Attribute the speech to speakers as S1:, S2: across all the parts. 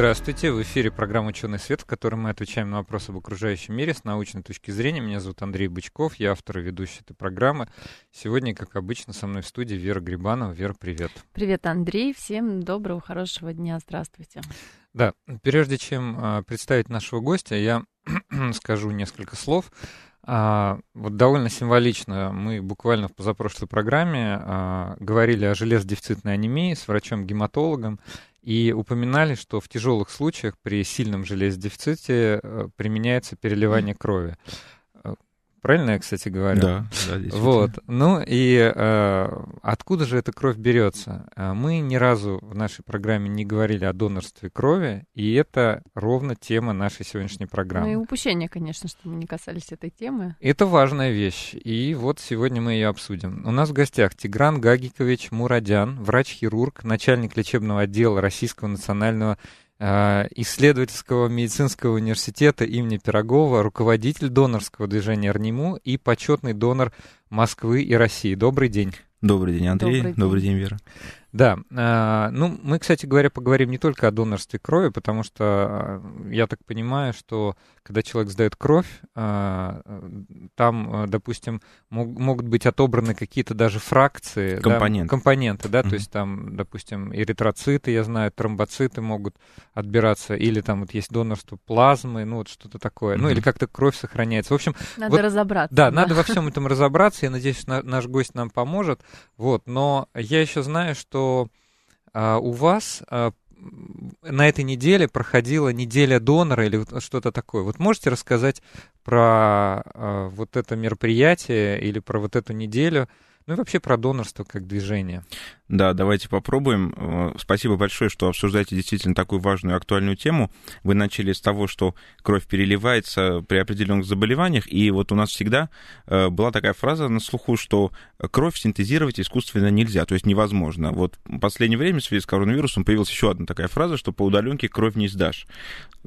S1: Здравствуйте, в эфире программа «Ученый свет», в которой мы отвечаем на вопросы об окружающем мире с научной точки зрения. Меня зовут Андрей Бычков, я автор и ведущий этой программы. Сегодня, как обычно, со мной в студии Вера Грибанова. Вера, привет.
S2: Привет, Андрей. Всем доброго, хорошего дня. Здравствуйте.
S1: Да, прежде чем а, представить нашего гостя, я скажу несколько слов. А, вот довольно символично мы буквально в позапрошлой программе а, говорили о железодефицитной анемии с врачом-гематологом и упоминали, что в тяжелых случаях при сильном железодефиците э, применяется переливание крови. Правильно я, кстати, говорю?
S3: Да,
S1: да, Вот. Ну и э, откуда же эта кровь берется? Э, мы ни разу в нашей программе не говорили о донорстве крови, и это ровно тема нашей сегодняшней программы.
S2: Ну и упущение, конечно, что мы не касались этой темы.
S1: Это важная вещь, и вот сегодня мы ее обсудим. У нас в гостях Тигран Гагикович Мурадян, врач-хирург, начальник лечебного отдела Российского национального исследовательского медицинского университета имени Пирогова, руководитель донорского движения РНИМУ и почетный донор Москвы и России. Добрый день.
S3: Добрый день, Андрей. Добрый день, Добрый день Вера.
S1: Да, э, ну мы, кстати говоря, поговорим не только о донорстве крови, потому что э, я так понимаю, что когда человек сдает кровь, э, там, допустим, могут быть отобраны какие-то даже фракции,
S3: компоненты,
S1: да, компоненты, да, mm-hmm. то есть там, допустим, эритроциты, я знаю, тромбоциты могут отбираться, или там вот есть донорство плазмы, ну вот что-то такое, mm-hmm. ну или как-то кровь сохраняется. В общем,
S2: надо
S1: вот,
S2: разобраться.
S1: Да, да, надо во всем этом разобраться. Я надеюсь, на, наш гость нам поможет. Вот, но я еще знаю, что что а, у вас а, на этой неделе проходила неделя донора или что-то такое. Вот можете рассказать про а, вот это мероприятие или про вот эту неделю, ну и вообще про донорство как движение?
S3: Да, давайте попробуем. Э, спасибо большое, что обсуждаете действительно такую важную актуальную тему. Вы начали с того, что кровь переливается при определенных заболеваниях, и вот у нас всегда э, была такая фраза на слуху, что кровь синтезировать искусственно нельзя, то есть невозможно. Вот в последнее время в связи с коронавирусом появилась еще одна такая фраза, что по удаленке кровь не сдашь.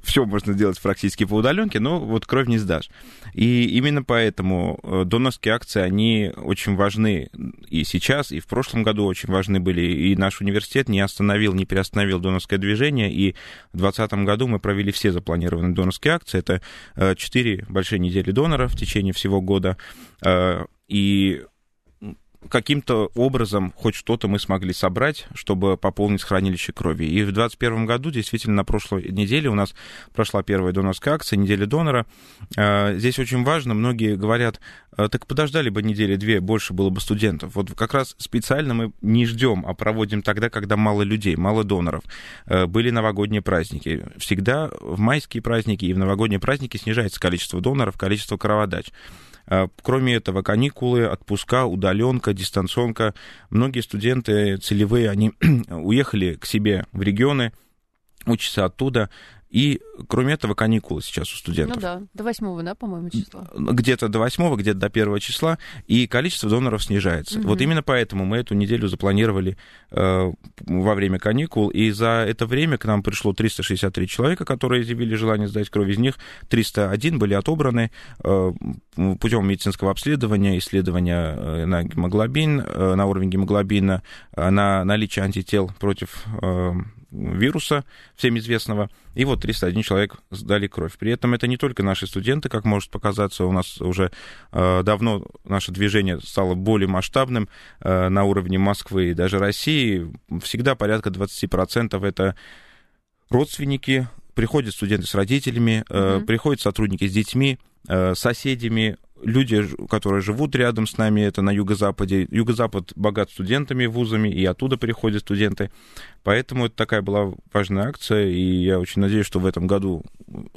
S3: Все можно делать практически по удаленке, но вот кровь не сдашь. И именно поэтому э, донорские акции, они очень важны и сейчас, и в прошлом году очень важны должны были, и наш университет не остановил, не приостановил донорское движение, и в 2020 году мы провели все запланированные донорские акции. Это э, четыре большие недели доноров в течение всего года, э, и каким-то образом хоть что-то мы смогли собрать, чтобы пополнить хранилище крови. И в 2021 году, действительно, на прошлой неделе у нас прошла первая донорская акция, неделя донора. А, здесь очень важно, многие говорят, «А, так подождали бы недели-две, больше было бы студентов. Вот как раз специально мы не ждем, а проводим тогда, когда мало людей, мало доноров. А, были новогодние праздники. Всегда в майские праздники и в новогодние праздники снижается количество доноров, количество кроводач. А, кроме этого, каникулы, отпуска, удаленка, дистанционка. Многие студенты целевые, они уехали к себе в регионы, учатся оттуда. И, кроме этого, каникулы сейчас у студентов.
S2: Ну да, до 8, да, по-моему, числа.
S3: Где-то до 8, где-то до 1 числа, и количество доноров снижается. Угу. Вот именно поэтому мы эту неделю запланировали э, во время каникул, и за это время к нам пришло 363 человека, которые изъявили желание сдать кровь. Из них 301 были отобраны э, путем медицинского обследования, исследования э, на гемоглобин, э, на уровень гемоглобина, э, на наличие антител против э, вируса, всем известного, и вот 301 человек сдали кровь. При этом это не только наши студенты, как может показаться, у нас уже э, давно наше движение стало более масштабным э, на уровне Москвы и даже России. Всегда порядка 20% это родственники, приходят студенты с родителями, mm-hmm. приходят сотрудники с детьми, соседями, люди, которые живут рядом с нами, это на юго-западе. Юго-запад богат студентами, вузами, и оттуда приходят студенты. Поэтому это такая была важная акция, и я очень надеюсь, что в этом году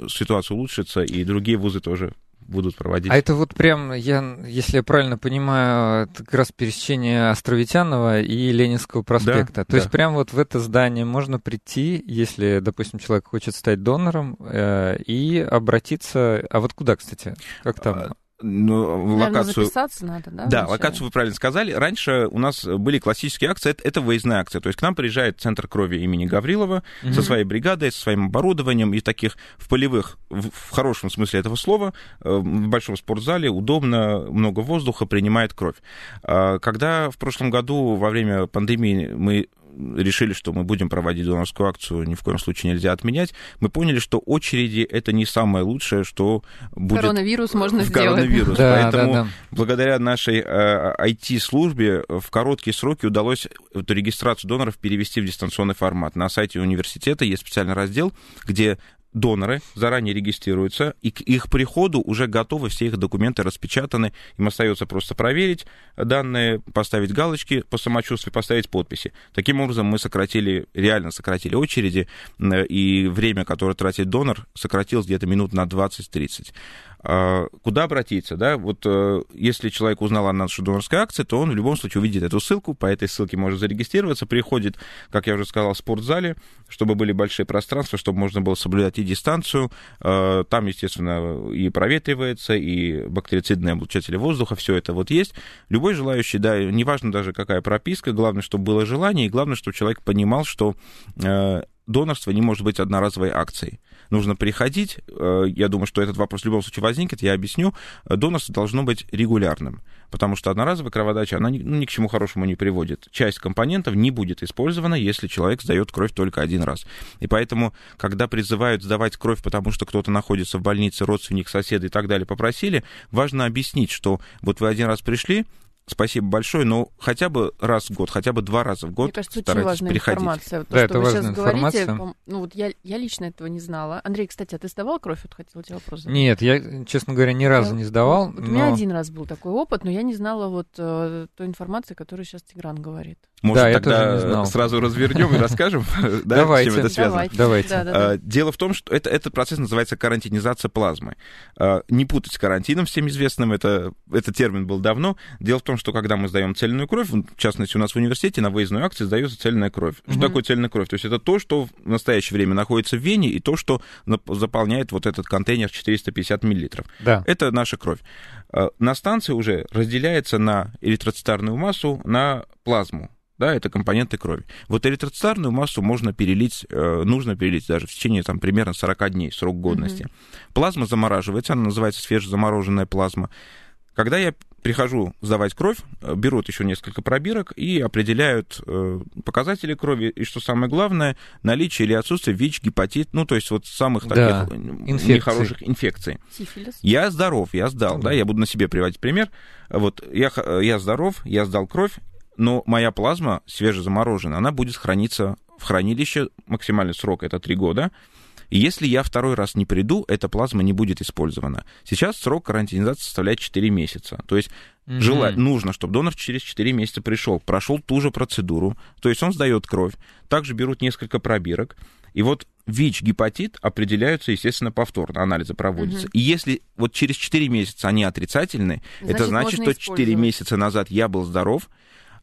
S3: ситуация улучшится, и другие вузы тоже будут проводить.
S1: А это вот прям, я, если я правильно понимаю, это как раз пересечение Островитянова и Ленинского проспекта. Да, То да. есть прям вот в это здание можно прийти, если, допустим, человек хочет стать донором, э, и обратиться... А вот куда, кстати? Как там?
S2: Ну, локацию... записаться надо, да?
S3: Да, локацию вы правильно сказали. Раньше у нас были классические акции, это, это выездная акция. То есть к нам приезжает Центр крови имени Гаврилова mm-hmm. со своей бригадой, со своим оборудованием и таких в полевых, в, в хорошем смысле этого слова, э, в большом спортзале удобно, много воздуха, принимает кровь. А, когда в прошлом году во время пандемии мы решили, что мы будем проводить донорскую акцию, ни в коем случае нельзя отменять, мы поняли, что очереди это не самое лучшее, что будет...
S2: Коронавирус можно
S3: в сделать. Коронавирус. Да, Поэтому да, да. благодаря нашей IT-службе э, в короткие сроки удалось эту регистрацию доноров перевести в дистанционный формат. На сайте университета есть специальный раздел, где доноры заранее регистрируются, и к их приходу уже готовы, все их документы распечатаны. Им остается просто проверить данные, поставить галочки по самочувствию, поставить подписи. Таким образом, мы сократили, реально сократили очереди, и время, которое тратит донор, сократилось где-то минут на 20-30. А, куда обратиться, да, вот э, если человек узнал о нашей донорской акции, то он в любом случае увидит эту ссылку, по этой ссылке может зарегистрироваться, приходит, как я уже сказал, в спортзале, чтобы были большие пространства, чтобы можно было соблюдать и дистанцию, а, там, естественно, и проветривается, и бактерицидные облучатели воздуха, все это вот есть. Любой желающий, да, неважно даже какая прописка, главное, чтобы было желание, и главное, чтобы человек понимал, что э, донорство не может быть одноразовой акцией. Нужно приходить, э, я думаю, что этот вопрос в любом случае возникнет, я объясню, донорство должно быть регулярным, потому что одноразовая кроводача, она ну, ни к чему хорошему не приводит. Часть компонентов не будет использована, если человек сдает кровь только один раз. И поэтому, когда призывают сдавать кровь, потому что кто-то находится в больнице, родственник, соседы и так далее попросили, важно объяснить, что вот вы один раз пришли, Спасибо большое, но хотя бы раз в год, хотя бы два раза в год Мне
S2: кажется, очень важная
S3: приходить.
S2: информация. То, да, что это вы сейчас говорите, ну вот я, я лично этого не знала. Андрей, кстати, а ты сдавал кровь? Вот хотел тебя вопрос задать.
S1: Нет, я, честно говоря, ни разу я, не сдавал.
S2: Вот, но... У меня один раз был такой опыт, но я не знала вот э, той информации, которую сейчас Тигран говорит.
S3: Может, да, тогда сразу развернем и расскажем,
S1: Давайте.
S3: с чем это связано?
S1: Давайте.
S3: А, дело в том, что этот процесс называется карантинизация плазмы. А, не путать с карантином всем известным, это, этот термин был давно. Дело в том, что когда мы сдаем цельную кровь, в частности, у нас в университете на выездной акции сдается цельная кровь. Что такое цельная кровь? То есть это то, что в настоящее время находится в вене, и то, что заполняет вот этот контейнер 450 миллилитров.
S1: Да.
S3: Это наша кровь. А, на станции уже разделяется на эритроцитарную массу, на плазму да, это компоненты крови. Вот эритроцитарную массу можно перелить, э, нужно перелить даже в течение там, примерно 40 дней, срок годности. Mm-hmm. Плазма замораживается, она называется свежезамороженная плазма. Когда я прихожу сдавать кровь, э, берут еще несколько пробирок и определяют э, показатели крови, и что самое главное, наличие или отсутствие ВИЧ, гепатит, ну, то есть вот самых да. таких инфекций. нехороших инфекций.
S2: Сифилис.
S3: Я здоров, я сдал, да. да, я буду на себе приводить пример. Вот я, я здоров, я сдал кровь, но моя плазма свежезамороженная, она будет храниться в хранилище, максимальный срок это 3 года, и если я второй раз не приду, эта плазма не будет использована. Сейчас срок карантинизации составляет 4 месяца. То есть mm-hmm. желать, нужно, чтобы донор через 4 месяца пришел, прошел ту же процедуру. То есть он сдает кровь. Также берут несколько пробирок. И вот ВИЧ, гепатит определяются, естественно, повторно, анализы проводятся. Угу. И если вот через 4 месяца они отрицательны, значит, это значит, что 4 месяца назад я был здоров,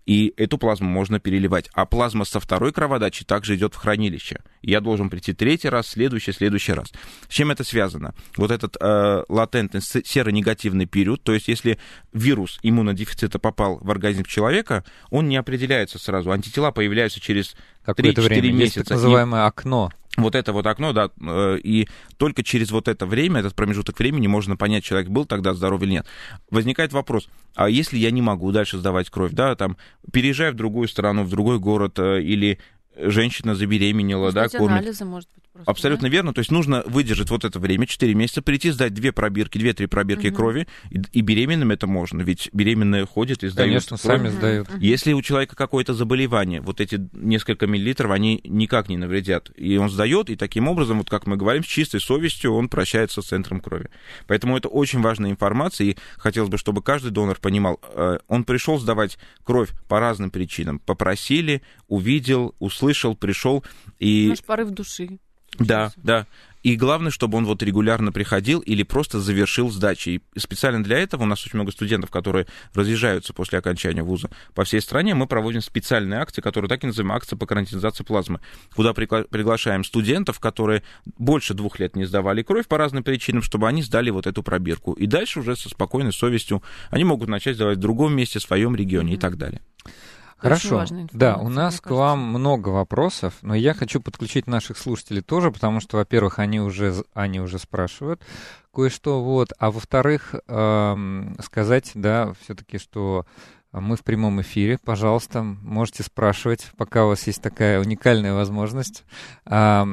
S3: и эту плазму можно переливать. А плазма со второй кроводачи также идет в хранилище. Я должен прийти третий раз, следующий, следующий раз. С чем это связано? Вот этот э, латентный серонегативный период, то есть если вирус иммунодефицита попал в организм человека, он не определяется сразу. Антитела появляются через 3-4 месяца. Есть
S1: так называемое окно
S3: вот это вот окно, да, э, и только через вот это время, этот промежуток времени можно понять, человек был тогда здоров или нет. Возникает вопрос, а если я не могу дальше сдавать кровь, да, там, переезжая в другую страну, в другой город, э, или женщина забеременела,
S2: Может
S3: да, кормит.
S2: анализы, может быть, просто,
S3: Абсолютно
S2: да?
S3: верно. То есть нужно выдержать вот это время, 4 месяца, прийти, сдать две пробирки, 2-3 пробирки угу. крови, и, и беременным это можно, ведь беременные ходят и сдают.
S1: Конечно, кровь. сами сдают.
S3: Если у человека какое-то заболевание, вот эти несколько миллилитров, они никак не навредят. И он сдает, и таким образом, вот как мы говорим, с чистой совестью он прощается с центром крови. Поэтому это очень важная информация, и хотелось бы, чтобы каждый донор понимал, э, он пришел сдавать кровь по разным причинам. Попросили, увидел, услышал, пришел, и...
S2: Наш порыв души.
S3: Да, да. И главное, чтобы он вот регулярно приходил или просто завершил сдачи. И специально для этого у нас очень много студентов, которые разъезжаются после окончания вуза по всей стране. Мы проводим специальные акции, которые так и называем акция по карантинизации плазмы, куда пригла- приглашаем студентов, которые больше двух лет не сдавали кровь по разным причинам, чтобы они сдали вот эту пробирку. И дальше уже со спокойной совестью они могут начать сдавать в другом месте, в своем регионе mm-hmm. и так далее.
S1: Хорошо. Да, у нас к вам много вопросов, но я хочу подключить наших слушателей тоже, потому что, во-первых, они уже, они уже спрашивают кое-что, вот, а во-вторых, эм, сказать, да, все-таки, что мы в прямом эфире, пожалуйста, можете спрашивать, пока у вас есть такая уникальная возможность. Э,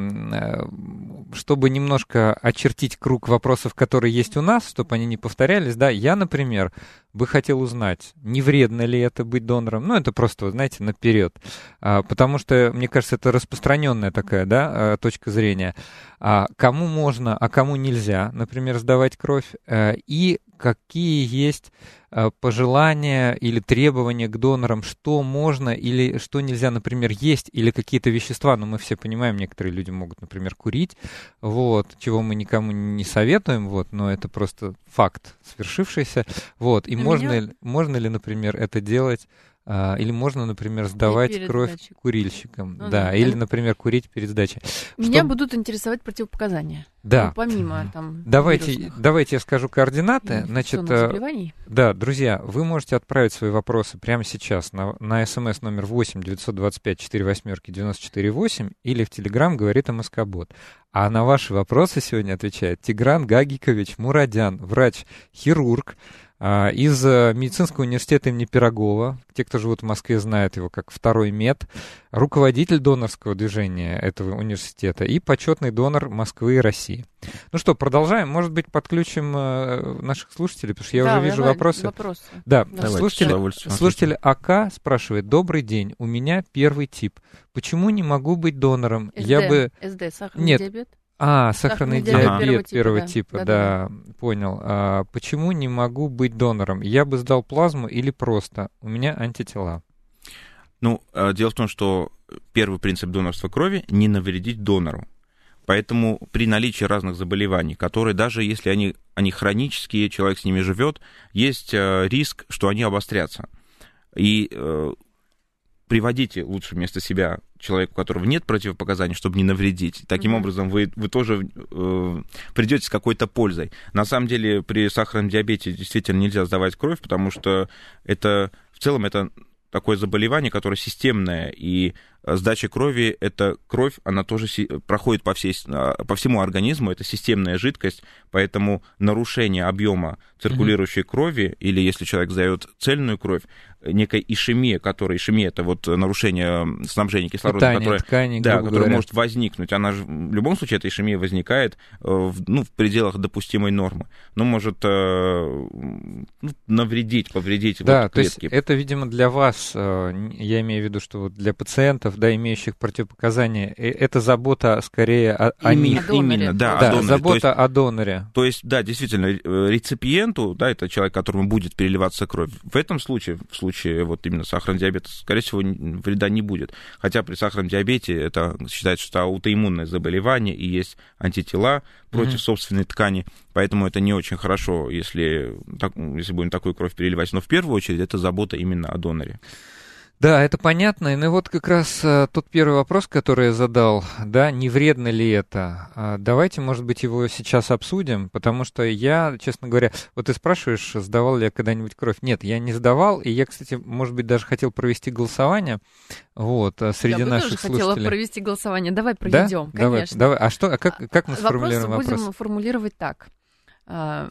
S1: чтобы немножко очертить круг вопросов, которые есть у нас, чтобы они не повторялись, да, я, например, бы хотел узнать, не вредно ли это быть донором. Ну, это просто, знаете, наперед. А, потому что, мне кажется, это распространенная такая, да, а, точка зрения. А, кому можно, а кому нельзя, например, сдавать кровь. А, и какие есть Э, пожелания или требования к донорам, что можно или что нельзя, например, есть, или какие-то вещества, но ну, мы все понимаем, некоторые люди могут, например, курить, вот, чего мы никому не советуем, вот, но это просто факт свершившийся, вот, и можно, меня... можно ли, например, это делать а, или можно, например, сдавать кровь сдачей. курильщикам. Ну, да, да, или, например, курить перед сдачей.
S2: Меня Что... будут интересовать противопоказания.
S1: Да.
S2: Ну, помимо там.
S1: Давайте, давайте я скажу координаты. Значит, э, да, друзья, вы можете отправить свои вопросы прямо сейчас на, на смс номер 8 925 4 восьмерки 94 8 или в Телеграм говорит МСК-бот. А на ваши вопросы сегодня отвечает Тигран Гагикович Мурадян, врач-хирург, из э, медицинского университета имени Пирогова. Те, кто живут в Москве, знают его как второй мед. Руководитель донорского движения этого университета и почетный донор Москвы и России. Ну что, продолжаем. Может быть, подключим э, наших слушателей, потому что я да, уже вижу вопросы. вопросы. Да, да. слушатель, слушатель АК спрашивает. Добрый день, у меня первый тип. Почему не могу быть донором?
S2: СД, я бы... СД, сахарный Нет, диабет?
S1: А, сахарный диабет первого, первого типа, типа да, да, да, понял. А, почему не могу быть донором? Я бы сдал плазму или просто? У меня антитела.
S3: Ну, а, дело в том, что первый принцип донорства крови — не навредить донору. Поэтому при наличии разных заболеваний, которые даже если они, они хронические, человек с ними живет, есть а, риск, что они обострятся. И э, приводите лучше вместо себя человеку, у которого нет противопоказаний, чтобы не навредить. Таким mm-hmm. образом, вы, вы тоже э, придете с какой-то пользой. На самом деле, при сахарном диабете действительно нельзя сдавать кровь, потому что это в целом это такое заболевание, которое системное, и сдача крови, это кровь, она тоже проходит по, всей, а, по всему организму, это системная жидкость, поэтому нарушение объема циркулирующей mm-hmm. крови, или если человек сдает цельную кровь, некая ишемия, которая, ишемия это вот нарушение снабжения кислородом,
S1: Питание,
S3: которое,
S1: ткани,
S3: да, которое может возникнуть. Она же, в любом случае, эта ишемия возникает э, в, ну, в пределах допустимой нормы. Но может э, ну, навредить, повредить
S1: да, вот клетки. То есть это, видимо, для вас, я имею в виду, что для пациентов пациентов, да, имеющих противопоказания, это забота скорее о, о них.
S3: Именно, да,
S1: да о доноре. забота есть, о доноре.
S3: То есть, да, действительно, э, реципиенту, да, это человек, которому будет переливаться кровь. В этом случае, в случае вот именно сахарного диабета, скорее всего, вреда не будет. Хотя при сахарном диабете это считается, что аутоиммунное заболевание и есть антитела против mm-hmm. собственной ткани, поэтому это не очень хорошо, если, если будем такую кровь переливать. Но в первую очередь это забота именно о доноре.
S1: Да, это понятно. Ну вот как раз а, тот первый вопрос, который я задал, да, не вредно ли это? А, давайте, может быть, его сейчас обсудим, потому что я, честно говоря, вот ты спрашиваешь, сдавал ли я когда-нибудь кровь? Нет, я не сдавал, и я, кстати, может быть, даже хотел провести голосование, вот, а, среди я наших тоже слушателей.
S2: хотела провести голосование. Давай проведем,
S1: да? конечно. Давай, давай. А что, а как, как мы сформулируем вопрос?
S2: Вопрос будем формулировать так. А,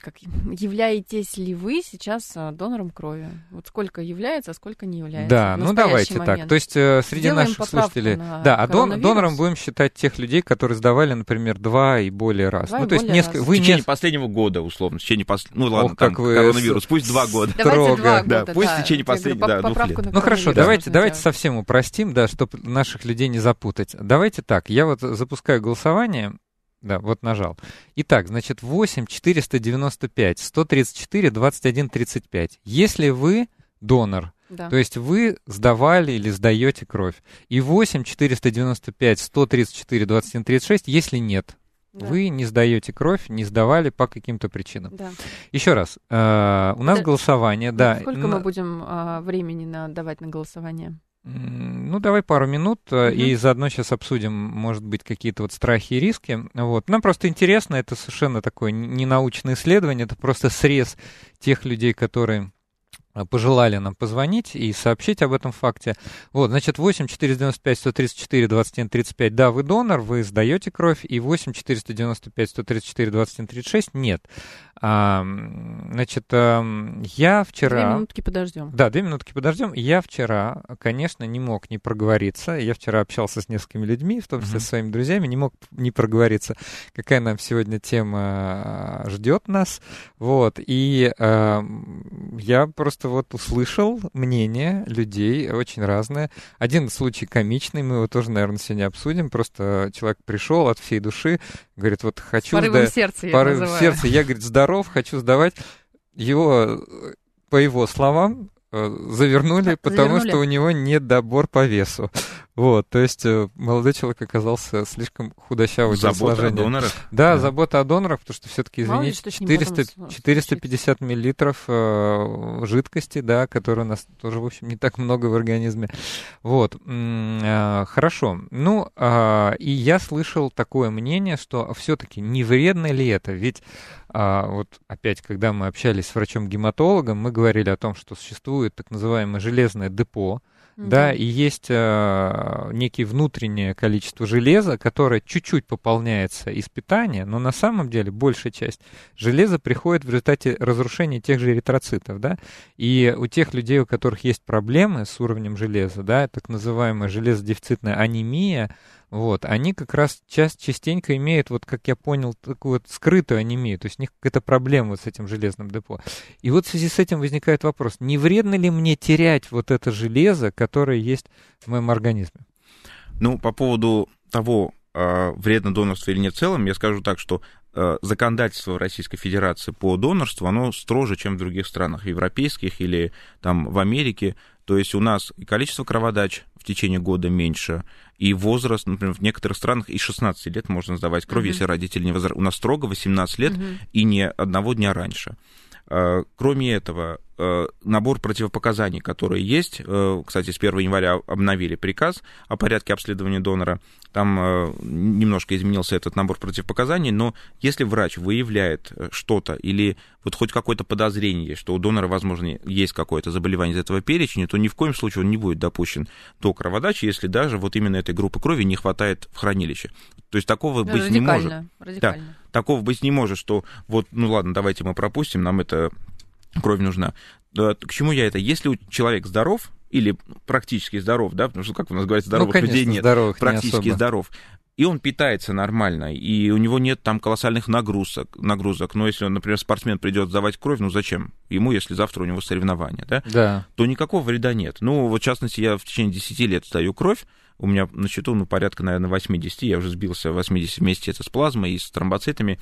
S2: как, являетесь ли вы сейчас а, донором крови? Вот сколько является, а сколько не является?
S1: Да, ну давайте момент. так. То есть э, среди Сделаем наших слушателей... Да, а дон, донором будем считать тех людей, которые сдавали, например, два и более раз.
S2: Два
S1: ну,
S2: то есть несколько...
S3: Раз. Вы в течение не... последнего года, условно, в течение пос... Ну ладно, Ох, там, как вы... коронавирус, пусть два года.
S2: Давайте два года,
S3: да. Пусть да. в течение последних да, двух лет.
S1: Ну хорошо, давайте, давайте совсем упростим, да, чтобы наших людей не запутать. Давайте так, я вот запускаю голосование, да, вот нажал. Итак, значит, 8 495 134 21 35. Если вы донор,
S2: Да.
S1: То есть вы сдавали или сдаете кровь. И 8 495 134 21 36, если нет,
S2: Да.
S1: вы не сдаете кровь, не сдавали по каким-то причинам.
S2: Да.
S1: Еще раз, э, у нас
S2: Да.
S1: голосование, да.
S2: Сколько
S1: на-
S2: мы будем а, времени на, давать на голосование?
S1: Ну, давай пару минут,
S2: Мгм.
S1: и заодно сейчас обсудим, может быть, какие-то вот страхи и риски. Вот. Нам просто интересно, это совершенно такое н- не научное исследование, это просто срез тех людей, которые пожелали нам позвонить и сообщить об этом факте. Вот, значит, 8 495 134 21 35, да, вы донор, вы сдаете кровь, и 8 495 134 21 36, нет. А, значит, эм, я
S2: Две
S1: вчера...
S2: минутки подождем.
S1: Да, две минутки подождем. Я вчера, конечно, не мог не проговориться. Я вчера общался с несколькими людьми, в том числе
S3: Мгм.
S1: с своими друзьями, не мог не проговориться, какая нам сегодня тема ждет нас. Вот. И э, я просто вот услышал мнение людей очень разное. Один случай комичный, мы его тоже, наверное, сегодня обсудим. Просто человек пришел от всей души, говорит, вот
S2: С
S1: хочу...
S2: порывом
S1: сда-
S2: сердца я
S1: порыв
S2: называю.
S1: сердца. Я, говорит, здоров, хочу сдавать. Его, по его словам, э, завернули,
S2: Да,
S1: потому
S2: завернули.
S1: что у него нет добор по весу. Вот, то есть э, молодой человек оказался слишком худощавый для
S3: Забота о
S1: сложения.
S3: донорах.
S1: Да,
S3: Да.
S1: забота о донорах, потому что все-таки,
S2: ли,
S1: извините,
S2: что с ним потом
S1: 400,
S2: с-
S1: 450 миллилитров э, жидкости, да, которой у нас тоже, в общем, не так много в организме. Вот, э, хорошо. Ну, а, и я слышал такое мнение, что все-таки не вредно ли это? Ведь а, вот опять, когда мы общались с врачом-гематологом, мы говорили о том, что существует так называемое железное депо, да, и есть э, некие внутреннее количество железа, которое чуть-чуть пополняется из питания, но на самом деле большая часть железа приходит в результате разрушения тех же эритроцитов, да, и у тех людей, у которых есть проблемы с уровнем железа, да, так называемая железодефицитная анемия, вот, они как раз часть, частенько имеют, вот как я понял, такую вот скрытую анемию, то есть у них какая-то проблема вот с этим железным депо. И вот в связи с этим возникает вопрос, не вредно ли мне терять вот это железо, которое есть в моем организме?
S3: Ну, по поводу того, э, вредно донорство или нет в целом, я скажу так, что э, законодательство Российской Федерации по донорству, оно строже, чем в других странах европейских или там в Америке. То есть у нас и количество кроводач в течение года меньше, и возраст, например, в некоторых странах и 16 лет можно сдавать кровь,
S2: Мгм.
S3: если родители не возра... У нас строго 18 лет
S2: Мгм.
S3: и не одного дня раньше. Э, Кроме этого, набор противопоказаний, которые есть, э, кстати, с 1 января обновили приказ о порядке обследования донора, там э, немножко изменился этот набор противопоказаний, но если врач выявляет э, что-то или вот хоть какое-то подозрение, что у донора, возможно, есть какое-то заболевание из этого перечня, то ни в коем случае он не будет допущен до кроводачи, если даже вот именно этой группы крови не хватает в хранилище. То есть такого
S2: Да,
S3: быть не может
S2: радикально, радикально.
S3: такого быть не может, что вот, ну ладно, давайте мы пропустим, нам эта кровь нужна. К чему я это? Если человек здоров, или практически здоров, да, потому что, как у нас говорят, здоровых
S1: ну, конечно,
S3: людей нет,
S1: здоровых не
S3: практически
S1: особо.
S3: здоров, и он питается нормально, и у него нет там колоссальных нагрузок, нагрузок. Но если, он, например, спортсмен придет сдавать кровь, ну зачем ему, если завтра у него соревнования, да?
S1: Да.
S3: то никакого вреда нет. Ну, вот в частности, я в течение 10 лет сдаю кровь, у меня на счету, ну, порядка, наверное, 80, я уже сбился в 80 вместе это с плазмой и с тромбоцитами.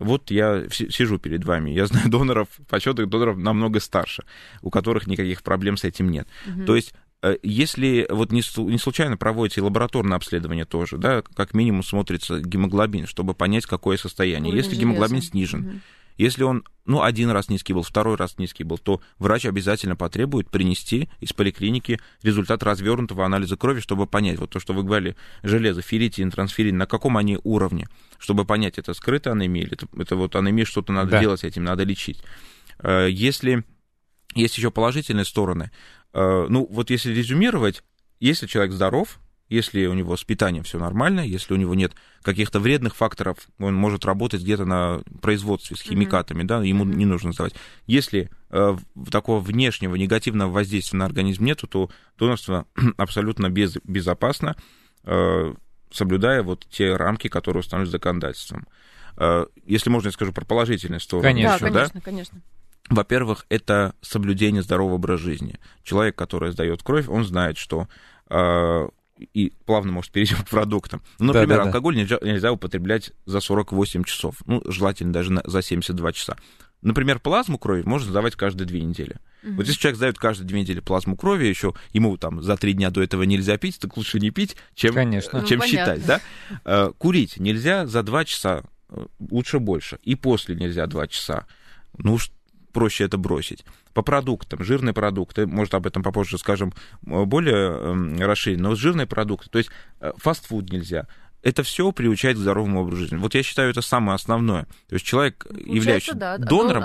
S3: Вот я си- сижу перед вами, я знаю доноров, по счету доноров намного старше, у которых никаких проблем с этим нет.
S2: Мгм.
S3: То есть э, если вот не, не случайно проводите лабораторное обследование тоже, да, как минимум смотрится гемоглобин, чтобы понять, какое состояние.
S2: Уровень
S3: Если гемоглобин
S2: железа.
S3: снижен,
S2: Мгм.
S3: Если он, ну, один раз низкий был, второй раз низкий был, то врач обязательно потребует принести из поликлиники результат развернутого анализа крови, чтобы понять, вот то, что вы говорили, железо, ферритин, трансферин, на каком они уровне, чтобы понять, это скрытая анемия или это, это вот анемия, что-то надо
S1: Да.
S3: делать с этим, надо лечить. Э, Если есть еще положительные стороны, э, ну, вот если резюмировать, если человек здоров, если у него с питанием все нормально, если у него нет каких-то вредных факторов, он может работать где-то на производстве с химикатами, да, ему
S2: Мгм.
S3: не нужно сдавать. Если э, такого внешнего негативного воздействия на организм нету, то донорство абсолютно без, безопасно, э, соблюдая вот те рамки, которые установлены законодательством. Э, Если можно, я скажу про положительные стороны.
S1: Конечно.
S2: Да,
S3: ещё, да?
S2: конечно, конечно.
S3: Во-первых, это соблюдение здорового образа жизни. Человек, который сдает кровь, он знает, что э, и плавно может перейти к продуктам. Ну, например,
S1: Да-да-да.
S3: алкоголь нельзя, нельзя употреблять за 48 часов. Ну, желательно даже на- за 72 часа. Например, плазму крови можно сдавать каждые две недели.
S2: Мгм.
S3: Вот если человек сдает каждые две недели плазму крови, еще ему там за три дня до этого нельзя пить, так лучше не пить, чем,
S1: Конечно.
S2: Ну,
S3: чем
S2: понятно.
S3: считать, да? Э, Курить нельзя за два часа, э, лучше больше. И после нельзя два часа. Ну проще это бросить. По продуктам, жирные продукты, может, об этом попозже скажем э, более эм, расширенно, но жирные продукты, то есть э, фастфуд нельзя. Это все приучает к здоровому образу жизни. Вот я считаю, это самое основное. То есть человек,
S2: Получается,
S3: являющийся
S2: да,
S3: донором,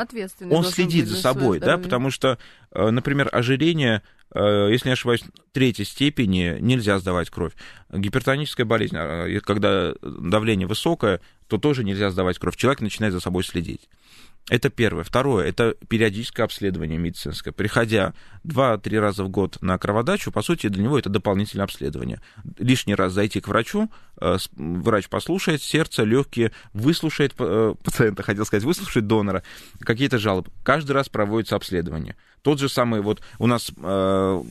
S3: он следит за собой, да, потому что, э, например, ожирение, если не ошибаюсь, третьей степени нельзя сдавать кровь. Гипертоническая болезнь, и когда давление высокое, то тоже нельзя сдавать кровь. Человек начинает за собой следить. Это первое. Второе, это периодическое обследование медицинское. Приходя 2-3 раза в год на кроводачу, по сути, для него это дополнительное обследование. Лишний раз зайти к врачу, э, врач послушает сердце, легкие, выслушает э, пациента, хотел сказать, выслушает донора, какие-то жалобы. Каждый раз проводится обследование. Тот же самый, вот у нас э,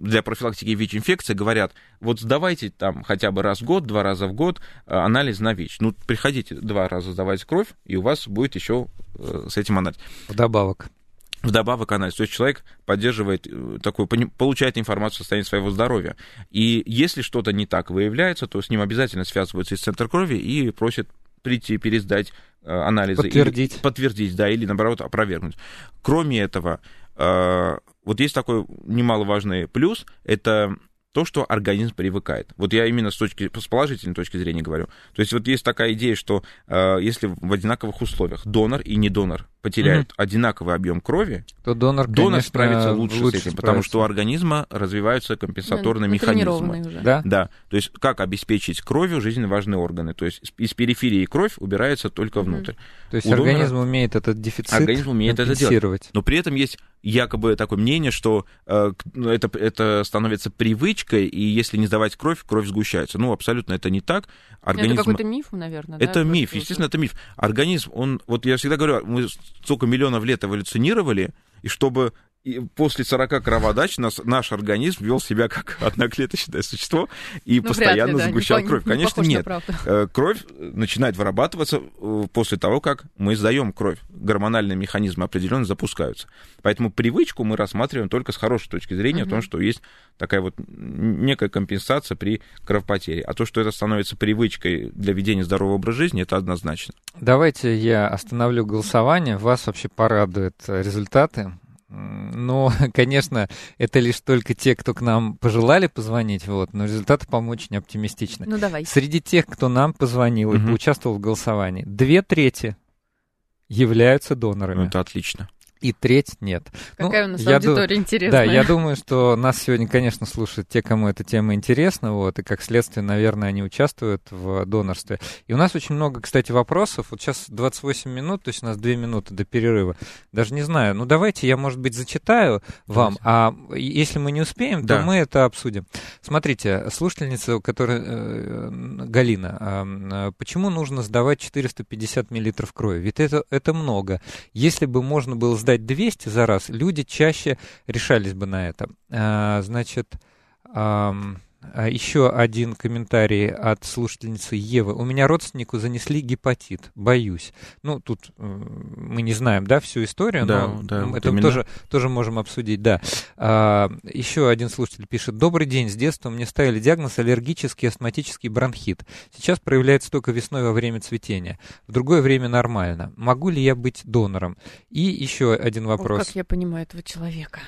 S3: для профилактики ВИЧ-инфекции говорят, вот сдавайте там хотя бы раз в год, два раза в год э, анализ на ВИЧ. Ну, приходите два раза сдавать кровь, и у вас будет еще э, с этим анализ.
S1: Вдобавок.
S3: Вдобавок анализ. То есть человек поддерживает э, такую, получает информацию о состоянии своего здоровья. И если что-то не так выявляется, то с ним обязательно связываются из центра крови и просят прийти пересдать э, анализы. или-
S1: Подтвердить.
S3: подтвердить, да, или наоборот опровергнуть. Кроме этого, э, вот есть такой немаловажный плюс, это то, что организм привыкает. Вот я именно с, точки, с положительной точки зрения говорю. То есть вот есть такая идея, что э, если в одинаковых условиях донор и недонор потеряют одинаковый объем крови,
S1: То донор,
S3: донор
S1: конечно,
S3: справится лучше, с этим, потому что у организма развиваются компенсаторные
S2: Ну,
S3: механизмы.
S2: уже.
S1: Да?
S3: Да, то есть как обеспечить кровью жизненно важные органы. То есть из периферии кровь убирается только
S2: Мгм.
S3: внутрь.
S1: То есть
S3: У донора-
S1: организм умеет этот дефицит
S3: Организм умеет это делать. Но при этом есть якобы такое мнение, что э, ну, это, это становится привычкой, и если не сдавать кровь, кровь сгущается. Ну, абсолютно это не так. Организм...
S2: Это какой-то миф, наверное, да?
S3: Это миф,
S2: просто
S3: естественно, это миф. Организм, он, вот я всегда говорю, мы столько миллионов лет эволюционировали, и чтобы и после 40 кроводач нас, наш организм вел себя как одноклеточное существо и
S2: Ну, вряд ли,
S3: постоянно
S2: да, не
S3: сгущал
S2: по-
S3: кровь.
S2: не
S3: Конечно,
S2: на
S3: нет.
S2: правду.
S3: Э, Кровь начинает вырабатываться э, после того, как мы сдаем кровь. Гормональные механизмы определенно запускаются. Поэтому привычку мы рассматриваем только с хорошей точки зрения, о том, что есть такая вот некая компенсация при кровопотере. А то, что это становится привычкой для ведения здорового образа жизни, это однозначно.
S1: Давайте я остановлю голосование. Вас вообще порадуют э, результаты. Но, конечно, это лишь только те, кто к нам пожелали позвонить, вот, но результаты, по-моему, очень оптимистичны.
S2: Ну, давай.
S1: Среди тех, кто нам позвонил и
S3: Мгм.
S1: поучаствовал в голосовании, две трети являются
S3: Ну,
S1: донорами,
S3: это отлично.
S1: И треть нет. Ну,
S2: Какая у нас
S1: я ду-
S2: аудитория интересная.
S1: Да, я думаю, что нас сегодня, конечно, слушают те, кому эта тема интересна, вот, и как следствие, наверное, они участвуют в донорстве. И у нас очень много, кстати, вопросов. Вот сейчас 28 минут, то есть у нас 2 минуты до перерыва. Даже не знаю. Ну, давайте я, может быть, зачитаю вам, а если мы не успеем, то
S3: Да.
S1: мы это обсудим. Смотрите, слушательница, у которой э, Галина, почему нужно сдавать 450 миллилитров крови? Ведь это, это много. Если бы можно было сдать 200 за раз, люди чаще решались бы на это. А, значит, еще один комментарий от слушательницы Евы. У меня родственнику занесли гепатит, боюсь. Ну, тут м, мы не знаем, да, всю историю,
S3: Да,
S1: но
S3: да,
S1: это
S3: именно.
S1: тоже, тоже можем обсудить, да. А, еще один слушатель пишет. Добрый день, с детства мне ставили диагноз аллергический астматический бронхит. Сейчас проявляется только весной во время цветения. В другое время нормально. Могу ли я быть донором? И еще один вопрос.
S2: как я понимаю этого человека.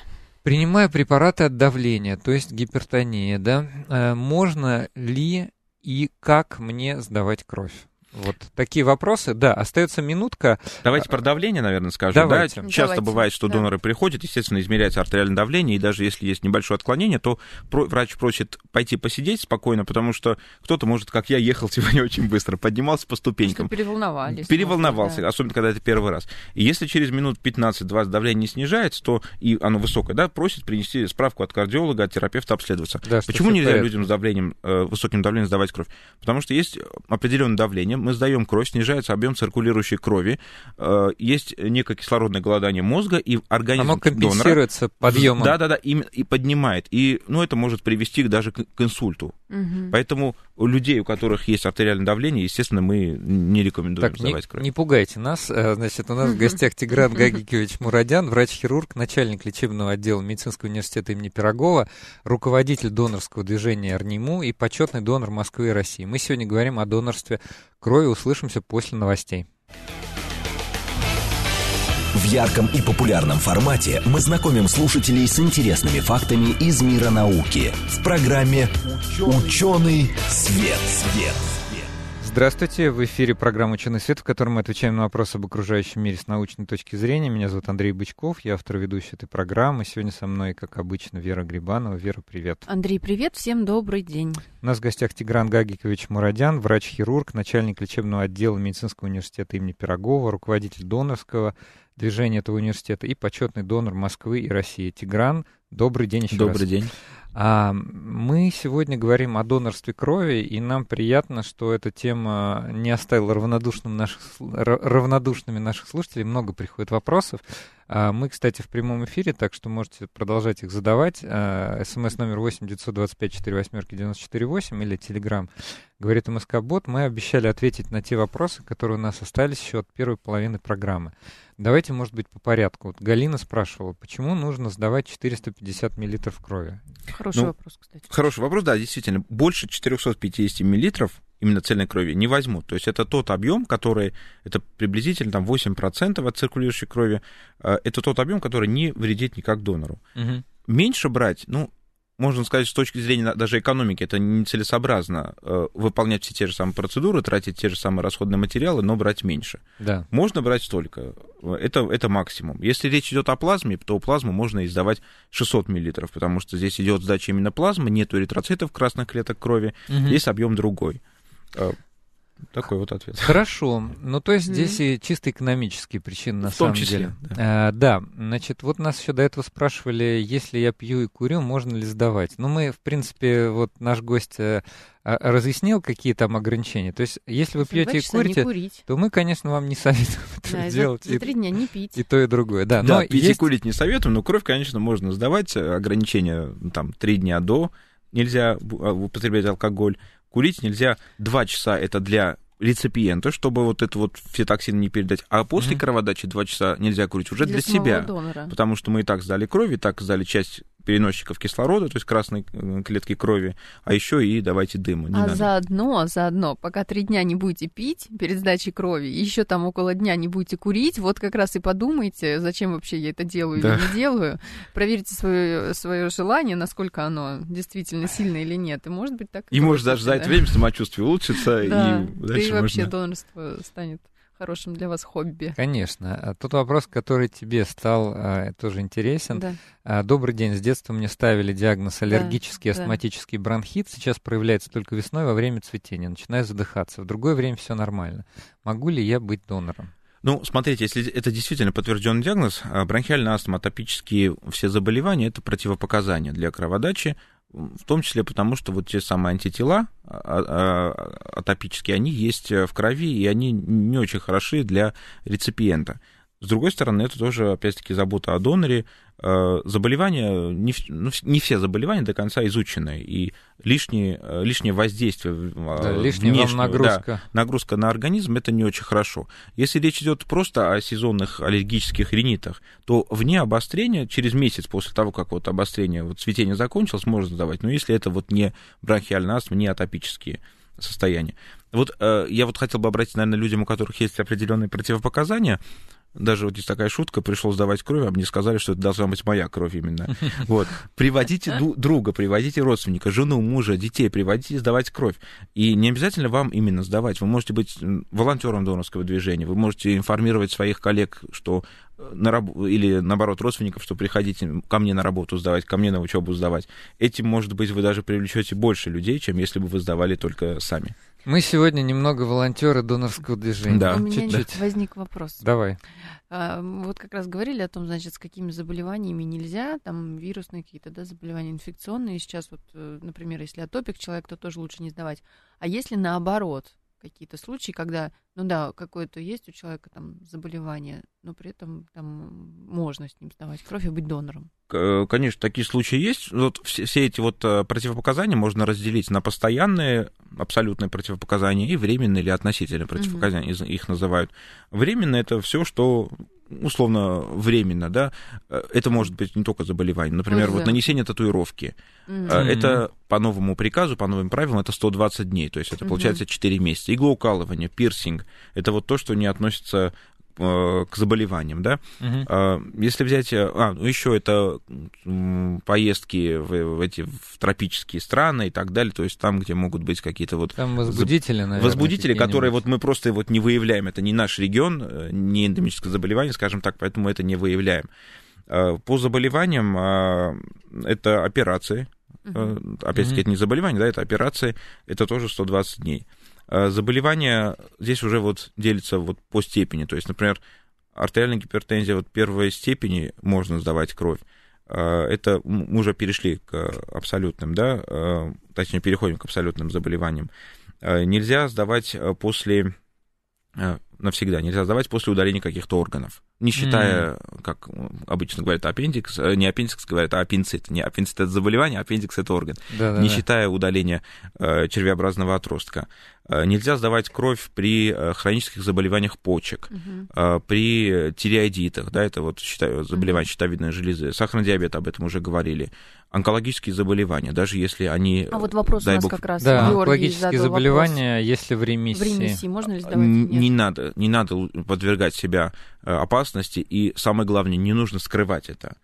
S1: Принимаю препараты от давления, то есть гипертония, да, э, можно ли и как мне сдавать кровь? Вот такие вопросы. Да, остается минутка.
S3: Давайте про давление, наверное, скажем.
S1: Давайте.
S3: Да, часто
S2: Давайте,
S3: бывает, что
S2: да.
S3: доноры приходят, естественно, измеряется артериальное давление, и даже если есть небольшое отклонение, то врач просит пойти посидеть спокойно, потому что кто-то может, как я, ехал сегодня очень быстро, поднимался по
S2: Что
S3: ступенькам.
S2: переволновались.
S3: Переволновался,
S2: может,
S3: особенно когда это первый раз. И если через минут 15-20 давление не снижается, то и оно высокое, да, просит принести справку от кардиолога, от терапевта обследоваться.
S1: Да, что
S3: Почему нельзя
S1: порядке?
S3: людям с давлением, э, высоким давлением сдавать кровь? Потому что есть определенное давление, мы сдаем кровь, снижается объем циркулирующей крови, э, есть некое кислородное голодание мозга, и организм
S1: Оно
S3: донора...
S1: компенсируется подъемом.
S3: Да, да, да, и, и поднимает. И, ну, это может привести даже к, к инсульту.
S2: Мгм.
S3: Поэтому у людей, у которых есть артериальное давление, естественно, мы не рекомендуем
S1: Так, не,
S3: сдавать кровь.
S1: не пугайте нас. Э, Значит, у нас в гостях Тигран Гагикович Мурадян, врач-хирург, начальник лечебного отдела медицинского университета имени Пирогова, руководитель донорского движения «Арниму» и почетный донор Москвы и России. Мы сегодня говорим о донорстве крови. Услышимся после новостей.
S4: В ярком и популярном формате мы знакомим слушателей с интересными фактами из мира науки в программе «Ученый свет». свет.
S1: Здравствуйте, в эфире программа «Ученый свет», в которой мы отвечаем на вопросы об окружающем мире с научной точки зрения. Меня зовут Андрей Бычков, я автор и ведущий этой программы. Сегодня со мной, как обычно, Вера Грибанова. Вера, привет.
S2: Андрей, привет, всем добрый день.
S1: У нас в гостях Тигран Гагикович Мурадян, врач-хирург, начальник лечебного отдела медицинского университета имени Пирогова, руководитель донорского движения этого университета и почетный донор Москвы и России. Тигран, добрый день еще
S3: Добрый
S1: раз.
S3: день.
S1: А, мы сегодня говорим о донорстве крови, и нам приятно, что эта тема не оставила равнодушным наших, равнодушными наших слушателей. Много приходит вопросов. А, мы, кстати, в прямом эфире, так что можете продолжать их задавать. А, СМС номер 8 925 48 94 8 или Телеграм говорит МСК Бот. Мы обещали ответить на те вопросы, которые у нас остались еще от первой половины программы. Давайте, может быть, по порядку. Вот Галина спрашивала, почему нужно сдавать 450 миллилитров крови?
S2: Хороший
S3: Ну,
S2: вопрос, кстати.
S3: Хороший вопрос, да, действительно. Больше 450 миллилитров именно цельной крови не возьмут. То есть это тот объем, который, это приблизительно там 8% от циркулирующей крови, э, это тот объем, который не вредит никак донору. Меньше брать, ну, можно сказать, с точки зрения даже экономики, это нецелесообразно э, выполнять все те же самые процедуры, тратить те же самые расходные материалы, но брать меньше.
S1: Да.
S3: Можно брать столько. Это, это максимум. Если речь идет о плазме, то плазму можно издавать 600 миллилитров, потому что здесь идет сдача именно плазмы, нет эритроцитов, красных клеток крови,
S1: Мгм.
S3: здесь объем другой. Э, Такой вот ответ.
S1: Хорошо. Ну, то есть
S2: Мгм.
S1: здесь и чисто экономические причины на
S3: В том
S1: самом
S3: числе,
S1: деле. А, Да. значит, вот нас еще до этого спрашивали, если я пью и курю, можно ли сдавать? Ну, мы, в принципе, вот наш гость э, а, разъяснил, какие там ограничения. То есть, если вы пьете и курите, то мы, конечно, вам не советуем это
S2: Да, и за,
S1: делать.
S2: за
S1: И,
S2: три дня не пить.
S1: и то, и другое. Да,
S3: Да,
S1: но
S3: пить и
S1: есть...
S3: курить не советуем, но кровь, конечно, можно сдавать. Ограничения ну, там три дня до нельзя а, употреблять алкоголь. Курить нельзя два часа, это для реципиента, чтобы вот это вот все токсины не передать. А после
S1: Мгм.
S3: кроводачи два часа нельзя курить уже для,
S2: самого
S3: себя.
S2: донора.
S3: Потому что мы и так сдали кровь, и так сдали часть переносчиков кислорода, то есть красной э, клетки крови, а еще и давайте дыма. Не
S2: а
S3: надо.
S2: заодно, заодно, пока три дня не будете пить перед сдачей крови, и еще там около дня не будете курить, вот как раз и подумайте, зачем вообще я это делаю
S3: Да.
S2: или не делаю. Проверьте свое, свое желание, насколько оно действительно сильное или нет. И может быть так.
S3: И может даже за это время самочувствие улучшится,
S2: Да,
S3: и
S2: вообще
S3: можно...
S2: донорство станет хорошим для вас хобби.
S1: Конечно. А Тот вопрос, который тебе стал а, тоже интересен.
S2: Да.
S1: А, Добрый день. С детства мне ставили диагноз аллергический
S2: да.
S1: астматический бронхит. Сейчас проявляется только весной во время цветения. Начинаю задыхаться. В другое время все нормально. Могу ли я быть донором?
S3: Ну, смотрите, если это действительно подтвержденный диагноз, бронхиальная астма, атопические все заболевания, это противопоказания для кроводачи, в том числе потому, что вот те самые антитела а, а, атопические, они есть в крови, и они не очень хороши для реципиента. С другой стороны, это тоже, опять-таки, забота о доноре. Э, Заболевания, не, ну, не все заболевания до конца изучены, и лишнее, э, лишнее воздействие, в-
S1: Да, лишняя
S3: внешнего, да,
S1: нагрузка.
S3: нагрузка на организм, это не очень хорошо. Если речь идет просто о сезонных аллергических ринитах, то вне обострения, через месяц после того, как вот обострение, вот цветение закончилось, можно сдавать. Но если это вот не бронхиальная астма, не атопические состояния. Вот э, я вот хотел бы обратить, наверное, людям, у которых есть определенные противопоказания, даже вот есть такая шутка, пришел сдавать кровь, а мне сказали, что это должна быть моя кровь именно. Вот. Приводите друга, приводите родственника, жену, мужа, детей, приводите сдавать кровь. И не обязательно вам именно сдавать. Вы можете быть волонтером донорского движения, вы можете информировать своих коллег, что э, на раб- или наоборот родственников, что приходите ко мне на работу сдавать, ко мне на учебу сдавать. Этим, может быть, вы даже привлечете больше людей, чем если бы вы сдавали только сами.
S1: Мы сегодня немного волонтеры донорского движения.
S3: Да.
S2: У меня
S1: Чуть-чуть.
S2: возник вопрос.
S1: Давай.
S2: А, Вот как раз говорили о том, значит, с какими заболеваниями нельзя, там вирусные какие-то, да, заболевания инфекционные. Сейчас вот, э, например, если атопик человек, то тоже лучше не сдавать. А если наоборот, какие-то случаи, когда, ну да, какое-то есть у человека там заболевание, но при этом там можно с ним сдавать кровь и быть донором.
S3: Конечно, такие случаи есть. Вот все, все эти вот противопоказания можно разделить на постоянные абсолютные противопоказания и временные или относительные противопоказания, mm-hmm. их называют. Временно это все, что условно временно, да, это может быть не только заболевание. Например, вот нанесение татуировки. Mm-hmm. Это по новому приказу, по новым правилам, это 120 дней, то есть это получается 4 месяца. Иглоукалывание, пирсинг, это вот то, что не относится Э, к заболеваниям, да. Угу. Если взять, э, а, ну еще это поездки в, в эти в тропические страны и так далее, то есть там, где могут быть какие-то вот
S1: там возбудители, наверное,
S3: возбудители, которые вот мы просто вот не выявляем, это не наш регион, не эндемическое заболевание, скажем так, поэтому это не выявляем. По заболеваниям это операции, угу. опять-таки это не заболевание, да, это операции, это тоже 120 дней. Э, заболевания здесь уже вот делятся вот по степени. То есть, например, артериальная гипертензия вот первой степени можно сдавать кровь. Э, это мы уже перешли к абсолютным, да, э, точнее, переходим к абсолютным заболеваниям. Нельзя сдавать после навсегда. Нельзя сдавать после удаления каких-то органов. Не считая, mm. как обычно говорят, аппендикс, не аппендикс говорят, а аппендицит. Не аппендицит это заболевание, а аппендикс это орган. Да, не считая удаления э, червеобразного отростка. Э, нельзя сдавать кровь при э, хронических заболеваниях почек, угу. при тиреоидитах, да, это вот заболевание щитовидной железы, сахарный диабет, об этом уже говорили, онкологические заболевания, даже если они...
S2: А вот вопрос у нас
S1: бог...
S2: как раз.
S1: Да, Георгий онкологические заболевания, вопрос. если в ремиссии. В
S2: ремиссии можно ли сдавать?
S3: Не надо, не надо подвергать себя опасности, и самое главное, не нужно скрывать это.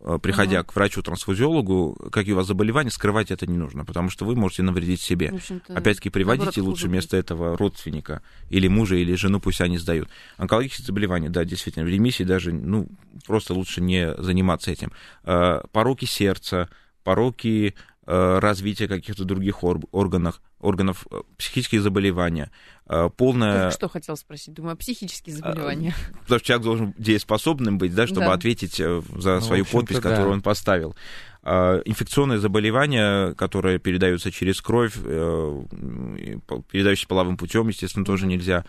S3: Э, приходя угу. к врачу-трансфузиологу, какие у вас заболевания, скрывать это не нужно, потому что вы можете навредить себе. Опять-таки, приводите лучше вместо этого родственника или мужа, или жену, пусть они сдают. Онкологические заболевания, да, действительно, в ремиссии даже, ну, просто лучше не заниматься этим. Э, пороки сердца, пороки Э, развития каких-то других органов, органов э, психических заболеваний, э, полная...
S2: Только что хотел спросить, думаю, о психических заболеваниях.
S3: Потому что человек должен дееспособным быть, да, чтобы да. ответить за ну, свою подпись, которую да. он поставил. Инфекционные заболевания, которые передаются через кровь, передающиеся половым путем, естественно, тоже нельзя.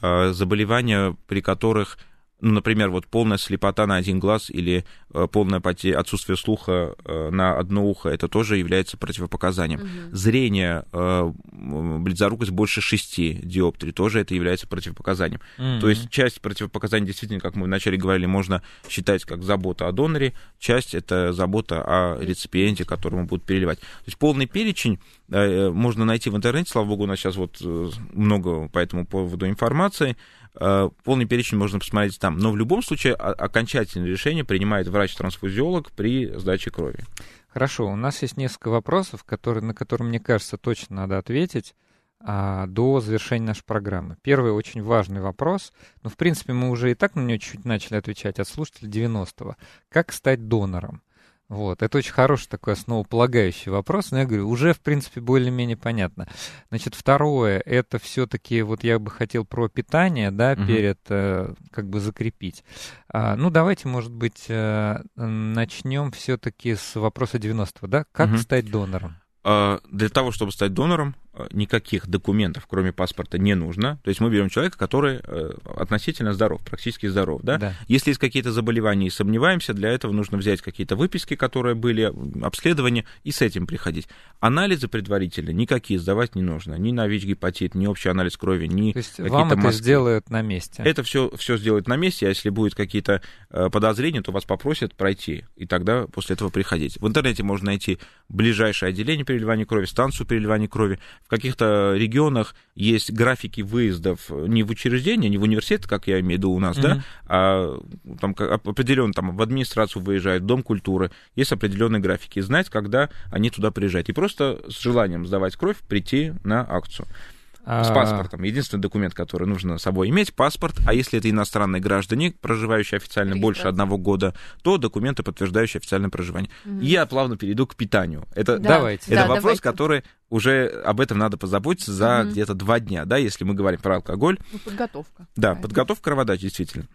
S3: Заболевания, при которых ну, например, вот полная слепота на один глаз или э, полное потеря, отсутствие слуха э, на одно ухо, это тоже является противопоказанием. Угу. Зрение, э, близорукость больше 6 диоптрий, тоже это является противопоказанием. Угу. То есть часть противопоказаний действительно, как мы вначале говорили, можно считать как забота о доноре, часть это забота о реципиенте, которому будут переливать. То есть полный перечень можно найти в интернете, слава богу, у нас сейчас вот много по этому поводу информации, полный перечень можно посмотреть там. Но в любом случае окончательное решение принимает врач-трансфузиолог при сдаче крови.
S1: Хорошо, у нас есть несколько вопросов, которые, на которые, мне кажется, точно надо ответить а, до завершения нашей программы. Первый очень важный вопрос, ну, в принципе, мы уже и так на него чуть начали отвечать от слушателя 90-го. Как стать донором? Вот, это очень хороший такой основополагающий вопрос, но я говорю, уже, в принципе, более-менее понятно. Значит, второе, это все-таки, вот я бы хотел про питание, да, угу. перед, э, как бы закрепить. А, ну, давайте, может быть, э, начнем все-таки с вопроса 90-го, да, как угу. стать донором?
S3: А, для того, чтобы стать донором, Э, никаких документов, кроме паспорта, не нужно. То есть мы берем человека, который э, относительно здоров, практически здоров. Да? Да. Если есть какие-то заболевания и сомневаемся, для этого нужно взять какие-то выписки, которые были, обследования, и с этим приходить. Анализы предварительно никакие сдавать не нужно. Ни на ВИЧ-гепатит, ни общий анализ крови, ни
S1: То есть какие-то вам это маски. сделают на месте?
S3: Это все, все сделают на месте, а если будут какие-то э, подозрения, то вас попросят пройти, и тогда после этого приходить. В интернете можно найти ближайшее отделение переливания крови, станцию переливания крови, в каких-то регионах есть графики выездов не в учреждение, не в университет, как я имею в виду у нас, mm-hmm. да, а там определенно там в администрацию выезжают, в Дом культуры, есть определенные графики, знать, когда они туда приезжают. И просто с желанием сдавать кровь прийти на акцию. С а. паспортом. Единственный документ, который нужно с собой иметь, паспорт. А если это иностранные граждане, проживающие официально больше одного года, то документы, подтверждающие официальное проживание. Mm-hmm. я плавно перейду к питанию. Это, да. давайте. это да, вопрос, давайте. который уже об этом надо позаботиться за mm-hmm. где-то два дня, да, если мы говорим про алкоголь.
S2: Ну, подготовка.
S3: Да, подготовка кроводач, действительно.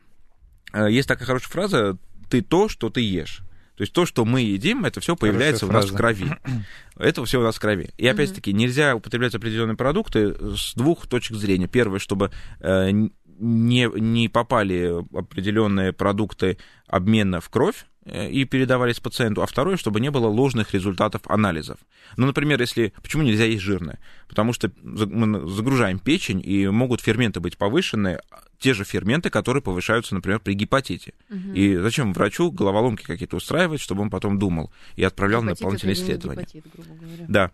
S3: Э, есть такая хорошая фраза «ты то, что ты ешь». То есть то, что мы едим, это все появляется Хорошая у нас в крови. Это все у нас в крови. И опять-таки нельзя употреблять определенные продукты с двух точек зрения. Первое, чтобы э, не, не попали определенные продукты обмена в кровь, и передавались пациенту, а второе, чтобы не было ложных результатов анализов. Ну, например, если... Почему нельзя есть жирное? Потому что мы загружаем печень, и могут ферменты быть повышены, те же ферменты, которые повышаются, например, при гепатите. Угу. И зачем врачу головоломки какие-то устраивать, чтобы он потом думал и отправлял Гепатит на дополнительные исследования? Гепатит, грубо говоря. Да.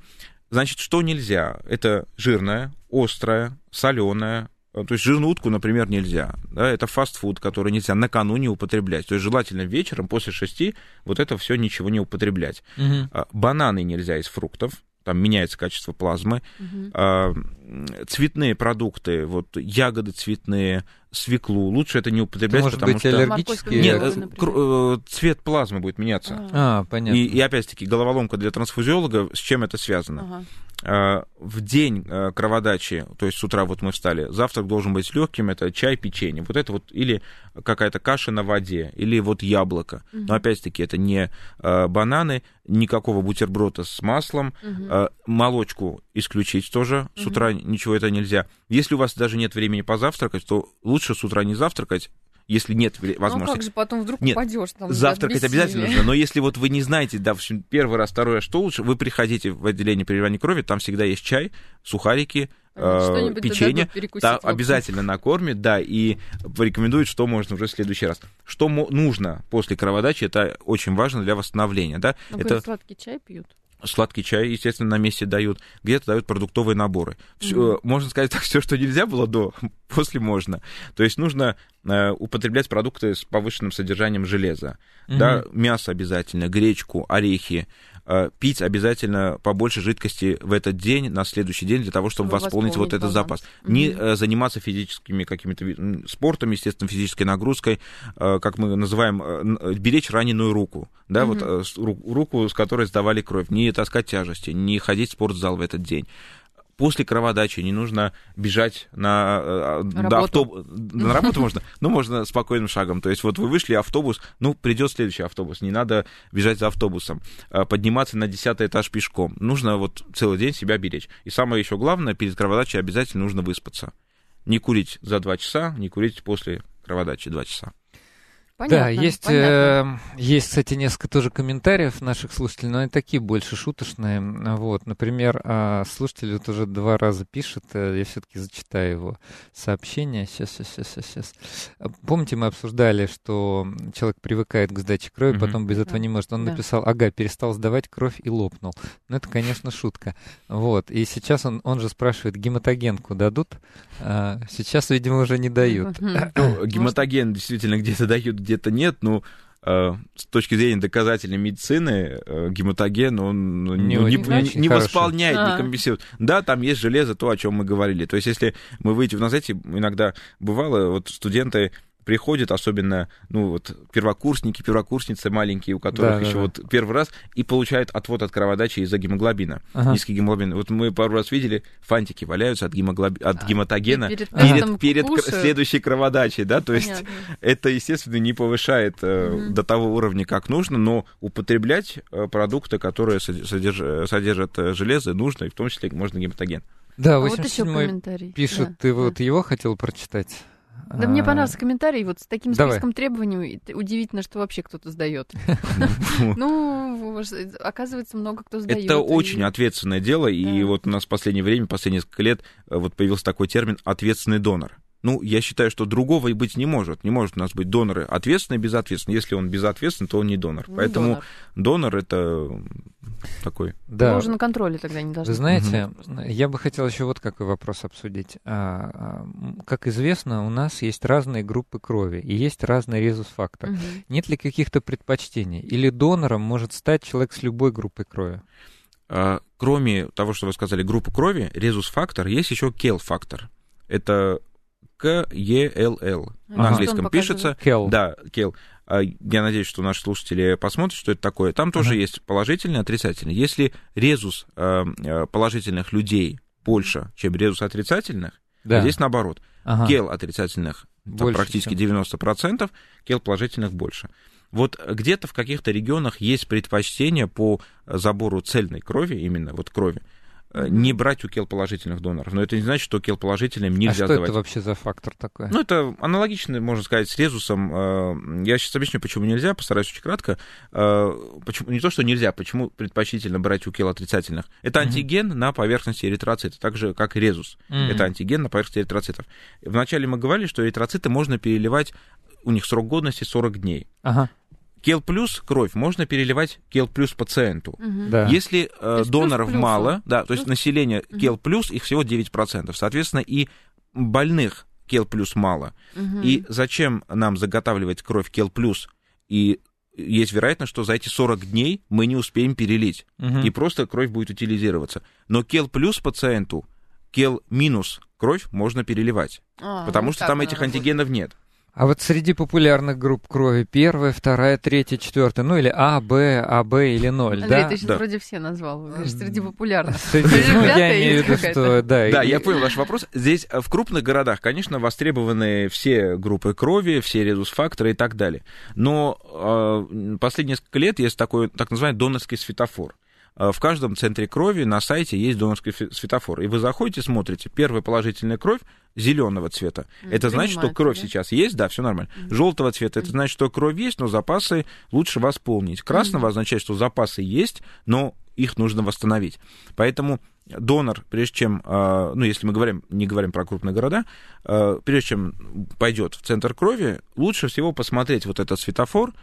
S3: Значит, что нельзя? Это жирное, острое, соленое, то есть жирную утку, например, нельзя. Да, это фастфуд, который нельзя накануне употреблять. То есть желательно вечером после шести вот это все ничего не употреблять. Угу. Бананы нельзя из фруктов там меняется качество плазмы. Угу. Цветные продукты, вот ягоды цветные, свеклу, лучше это не употреблять,
S1: может
S3: потому
S1: быть,
S3: что...
S1: аллергические...
S3: Нет, э, цвет плазмы будет меняться.
S1: А, а понятно.
S3: И, и опять-таки, головоломка для трансфузиолога, с чем это связано? Ага. А, в день а, кроводачи, то есть с утра вот мы встали, завтрак должен быть легким, это чай, печенье, вот это вот, или какая-то каша на воде, или вот яблоко. Угу. Но опять-таки это не а, бананы, никакого бутерброда с маслом, угу. молочку исключить тоже, с утра угу. ничего это нельзя. Если у вас даже нет времени позавтракать, то лучше с утра не завтракать, если нет возможности. Ну
S2: как же потом вдруг
S3: нет,
S2: упадешь там?
S3: Завтракать обязательно нужно, но если вот вы не знаете, да, первый раз, второй раз, что лучше, вы приходите в отделение переливания крови, там всегда есть чай, сухарики, э, печенье, да, обязательно накормит, да, и порекомендует, что можно уже в следующий раз. Что нужно после кроводачи, это очень важно для восстановления, да.
S2: Ну,
S3: это
S2: сладкий чай пьют
S3: сладкий чай, естественно, на месте дают, где-то дают продуктовые наборы. Все, mm-hmm. Можно сказать так, все, что нельзя было до, после можно. То есть нужно э, употреблять продукты с повышенным содержанием железа. Mm-hmm. Да, мясо обязательно, гречку, орехи, пить обязательно побольше жидкости в этот день, на следующий день, для того, чтобы, восполнить, восполнить вот этот запас. Угу. Не э, заниматься физическими какими-то спортом, естественно, физической нагрузкой, э, как мы называем, беречь раненую руку, да, угу. вот руку, с которой сдавали кровь, не таскать тяжести, не ходить в спортзал в этот день после кроводачи не нужно бежать на, на автобус. На работу можно, ну, можно спокойным шагом. То есть вот вы вышли, автобус, ну, придет следующий автобус, не надо бежать за автобусом. А, подниматься на десятый этаж пешком. Нужно вот целый день себя беречь. И самое еще главное, перед кроводачей обязательно нужно выспаться. Не курить за два часа, не курить после кроводачи два часа.
S1: Понятно, да, есть, понятно. Э, есть, кстати, несколько тоже комментариев наших слушателей, но они такие больше шуточные. Вот, например, э, слушатель вот уже два раза пишет, э, я все-таки зачитаю его сообщение. Сейчас, сейчас, сейчас, сейчас. Помните, мы обсуждали, что человек привыкает к сдаче крови, mm-hmm. потом без этого да. не может. Он да. написал, ага, перестал сдавать кровь и лопнул. Ну, это, конечно, шутка. Вот, и сейчас он, он же спрашивает, гематогенку дадут? А, сейчас, видимо, уже не дают.
S3: Ну, гематоген действительно где-то дают, где-то нет, ну, э, с точки зрения доказательной медицины э, гематоген, он ну, не, не, не, не восполняет, а. не компенсирует. Да, там есть железо, то, о чем мы говорили. То есть, если мы выйдем, ну, знаете, иногда бывало, вот студенты приходят, особенно, ну, вот, первокурсники, первокурсницы маленькие, у которых да, еще да, вот да. первый раз, и получают отвод от кроводачи из-за гемоглобина, ага. низкий гемоглобин. Вот мы пару раз видели, фантики валяются от, гемоглоб... от гематогена перед, перед, перед следующей кроводачей, да, то Понятно. есть это, естественно, не повышает угу. до того уровня, как нужно, но употреблять э, продукты, которые содерж... содержат э, железо, нужно, и в том числе можно гематоген.
S1: Да, 87 а вот пишет, да, ты да. вот его хотел прочитать?
S2: Да мне понравился комментарий, вот с таким списком требований удивительно, что вообще кто-то сдает. Ну, оказывается, много кто сдает.
S3: Это очень ответственное дело, и вот у нас в последнее время, последние несколько лет, э, вот появился такой термин «ответственный донор». Ну, я считаю, что другого и быть не может. Не может у нас быть доноры ответственные и безответственные. Если он безответственный, то он не донор. Не Поэтому донор. донор это такой.
S2: Да. Мы уже на контроле тогда не должны.
S1: Вы знаете, угу. я бы хотел еще вот какой вопрос обсудить. А, а, как известно, у нас есть разные группы крови и есть разный резус-фактор. Угу. Нет ли каких-то предпочтений? Или донором может стать человек с любой группой крови?
S3: А, кроме того, что вы сказали, группы крови, резус-фактор, есть еще кел-фактор. Это К-Е-Л-Л. На английском пишется.
S1: Кел.
S3: Да, кел. А, я надеюсь, что наши слушатели посмотрят, что это такое. Там тоже uh-huh. есть положительный, отрицательный. Если резус а, а, положительных людей больше, чем резус отрицательных, да. здесь наоборот. Ага. Кел отрицательных там, практически чем. 90%, кел положительных больше. Вот где-то в каких-то регионах есть предпочтение по забору цельной крови, именно вот крови, э, не брать у кел-положительных доноров. Но это не значит, что кел-положительным нельзя
S1: а что
S3: сдавать.
S1: это вообще за фактор такой?
S3: Ну, это аналогично, можно сказать, с резусом. Э, я сейчас объясню, почему нельзя, постараюсь очень кратко. Э, почему, не то, что нельзя, почему предпочтительно брать у кел-отрицательных. Это антиген mm-hmm. на поверхности эритроцита, так же, как и резус. Mm-hmm. Это антиген на поверхности эритроцитов. Вначале мы говорили, что эритроциты можно переливать, у них срок годности 40 дней.
S1: Ага.
S3: Кел плюс кровь можно переливать кел плюс пациенту.
S2: Мгм.
S1: Да.
S3: Если э, доноров
S2: плюс
S3: мало, да, то есть население кел плюс, их всего 9%. Соответственно, и больных кел плюс мало.
S2: Мгм.
S3: И зачем нам заготавливать кровь кел плюс? И есть вероятность, что за эти 40 дней мы не успеем перелить,
S1: Мгм.
S3: и просто кровь будет утилизироваться. Но кел плюс пациенту, кел минус кровь можно переливать,
S2: А,
S3: потому
S2: вот
S3: что там этих
S2: работает.
S3: антигенов нет.
S1: А вот среди популярных групп крови первая, вторая, третья, четвертая, ну или А, Б, АБ или ноль,
S2: Андрей,
S1: да?
S2: ты сейчас
S3: Да.
S2: вроде все назвал. Говоришь, среди популярных.
S1: Среди- ну, я имею в виду, что да.
S3: Да,
S1: и-
S3: я понял ваш вопрос. Здесь э, в крупных городах, конечно, востребованы все группы крови, все резус-факторы и так далее. Но э, последние несколько лет есть такой так называемый донорский светофор. Э, В каждом центре крови на сайте есть донорский светофор. И вы заходите, смотрите, первая положительная кровь зеленого цвета.
S2: М,
S3: Это значит, что кровь
S2: да?
S3: сейчас есть, да, все нормально. Желтого цвета это значит, что кровь есть, но запасы лучше восполнить. Красного означает, что запасы есть, но их нужно восстановить. Поэтому донор, прежде чем, э, ну, если мы говорим, не говорим про крупные города, э, прежде чем пойдет в центр крови, лучше всего посмотреть вот этот светофор,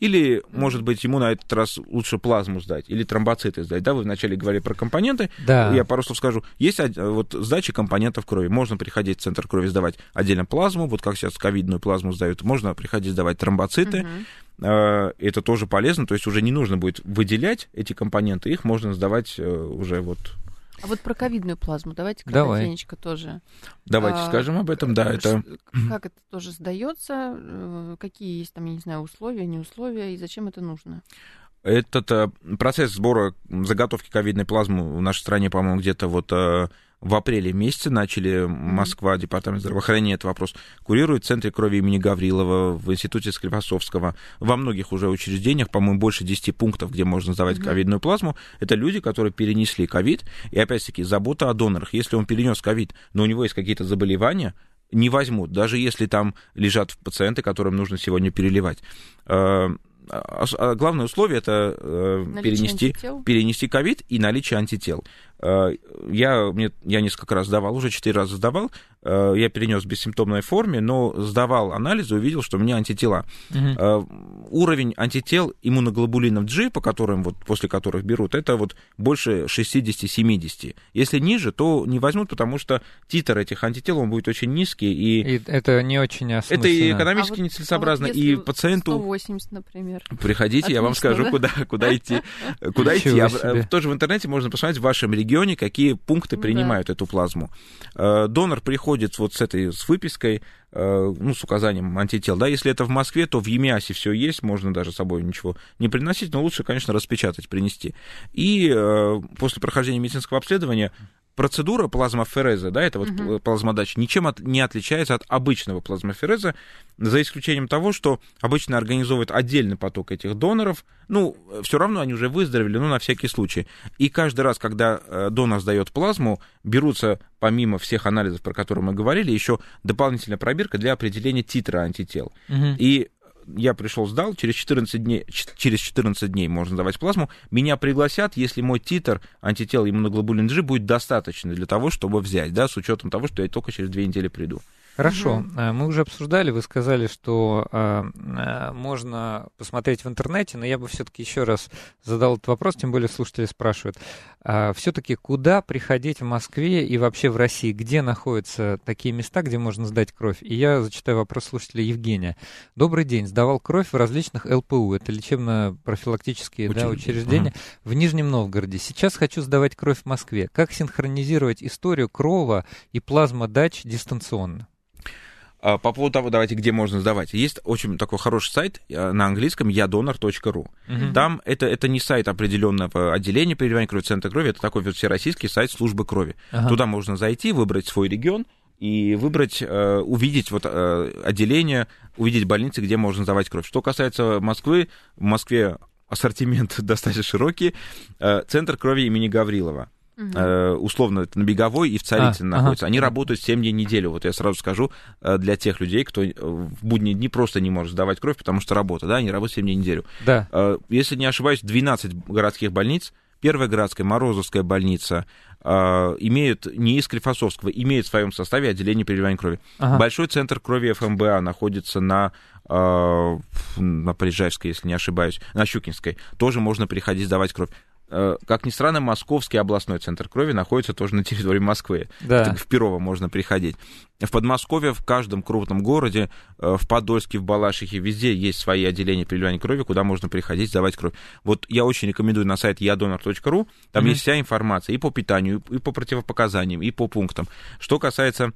S3: или, может быть, ему на этот раз лучше плазму сдать, или тромбоциты сдать. Да, вы вначале говорили про компоненты.
S1: Да.
S3: Я пару слов скажу. Есть вот сдача компонентов крови. Можно приходить в центр крови сдавать отдельно плазму, вот как сейчас ковидную плазму сдают. Можно приходить сдавать тромбоциты. Э, Это тоже полезно, то есть уже не нужно будет выделять эти компоненты, их можно сдавать э, уже вот...
S2: А вот про ковидную плазму давайте
S1: Давай.
S2: коротенечко тоже.
S3: Давайте
S2: А,
S3: скажем об этом, да, это...
S2: Как это тоже сдается? э, Какие есть там, я не знаю, условия, не условия, и зачем это нужно?
S3: Этот э, процесс сбора заготовки ковидной плазмы в нашей стране, по-моему, где-то вот э, в апреле месяце начали Москва, департамент здравоохранения этот вопрос курирует в Центре крови имени Гаврилова, в Институте Склифосовского, во многих уже учреждениях, по-моему, больше 10 пунктов, где можно сдавать
S2: Мгм.
S3: ковидную плазму. Это люди, которые перенесли ковид, и опять-таки забота о донорах. Если он перенес ковид, но у него есть какие-то заболевания, не возьмут, даже если там лежат пациенты, которым нужно сегодня переливать. Э, а Главное условие это э,
S2: Наличие
S3: перенести
S2: антител?
S3: перенести ковид и наличие антител. Э, Я, мне, я несколько раз сдавал, уже четыре раза сдавал. Э, Я перенес в бессимптомной форме, но сдавал анализы, увидел, что у меня антитела. Э, Уровень антител иммуноглобулинов G, по которым, вот, после которых берут, это вот больше 60-70. Если ниже, то не возьмут, потому что титр этих антител, он будет очень низкий, и
S1: И это не очень
S3: это
S1: осмысленно.
S3: и экономически
S2: А вот-
S3: нецелесообразно,
S2: а вот
S3: и пациенту...
S2: 180, например.
S3: Приходите, я вам
S2: Отлично,
S3: скажу,
S2: да?
S3: куда, куда идти. Куда идти. А, Тоже в интернете можно посмотреть в вашем регионе, какие пункты
S2: Да.
S3: принимают эту плазму. Э, Донор приходит вот с этой, с выпиской, э, ну, с указанием антител. Да, если это в Москве, то в ЕМИАСе все есть, можно даже с собой ничего не приносить, но лучше, конечно, распечатать, принести. И э, после прохождения медицинского обследования процедура плазмофереза, да, это вот
S2: Мгм.
S3: плазмодач, ничем от- не отличается от обычного плазмофереза, за исключением того, что обычно организовывают отдельный поток этих доноров. Ну, все равно они уже выздоровели, но на всякий случай. И каждый раз, когда э, донор сдает плазму, берутся, помимо всех анализов, про которые мы говорили, еще дополнительная пробирка для определения титра антител.
S1: Мгм.
S3: И я пришел, сдал, через 14 дней, через 14 дней можно давать плазму. Меня пригласят, если мой титр антител иммуноглобулин G будет достаточно для того, чтобы взять, да, с учетом того, что я только через две недели приду.
S1: Хорошо. А, мы уже обсуждали, вы сказали, что а, а, можно посмотреть в интернете, но я бы все-таки еще раз задал этот вопрос, тем более слушатели спрашивают. все-таки куда приходить в Москве и вообще в России? Где находятся такие места, где можно сдать кровь? И я зачитаю вопрос слушателя Евгения. Добрый день, сдавал кровь в различных ЛПУ, это лечебно-профилактические да,
S3: Учреждения.
S1: учреждения, в Нижнем Новгороде. Сейчас хочу сдавать кровь в Москве. Как синхронизировать историю крова и плазмодач дистанционно?
S3: А, По поводу того, давайте, где можно сдавать. Есть очень такой хороший сайт э, на английском yadonor.ru.
S1: Мгм.
S3: Там это, это не сайт определенного отделения переливания крови, центра крови, это такой вот всероссийский сайт службы крови.
S1: Ага.
S3: Туда можно зайти, выбрать свой регион и выбрать, э, увидеть вот э, отделение, увидеть больницы, где можно сдавать кровь. Что касается Москвы, в Москве ассортимент достаточно широкий. Э, Центр крови имени Гаврилова. Угу. Условно, это на Беговой и в Царицыно а, находится. Ага. Они работают 7 дней в неделю. Вот я сразу скажу, э, для тех людей, кто в будние дни просто не может сдавать кровь, потому что работа, да, они работают 7 дней в неделю.
S1: Да.
S3: Если не ошибаюсь, 12 городских больниц, Первая городская, Морозовская больница, имеют, не из Склифосовского, имеют в своем составе отделение переливания крови. Ага. Большой центр крови ФМБА находится на на Полежаевской, если не ошибаюсь, на Щукинской, тоже можно приходить сдавать кровь. Э, как ни странно, Московский областной центр крови находится тоже на территории Москвы.
S1: Да.
S3: В Перово можно приходить. В Подмосковье, в каждом крупном городе, э, в Подольске, в Балашихе, везде есть свои отделения переливания крови, куда можно приходить сдавать кровь. Вот я очень рекомендую на сайт ядонор.ру, там mm-hmm. есть вся информация и по питанию, и по противопоказаниям, и по пунктам. Что касается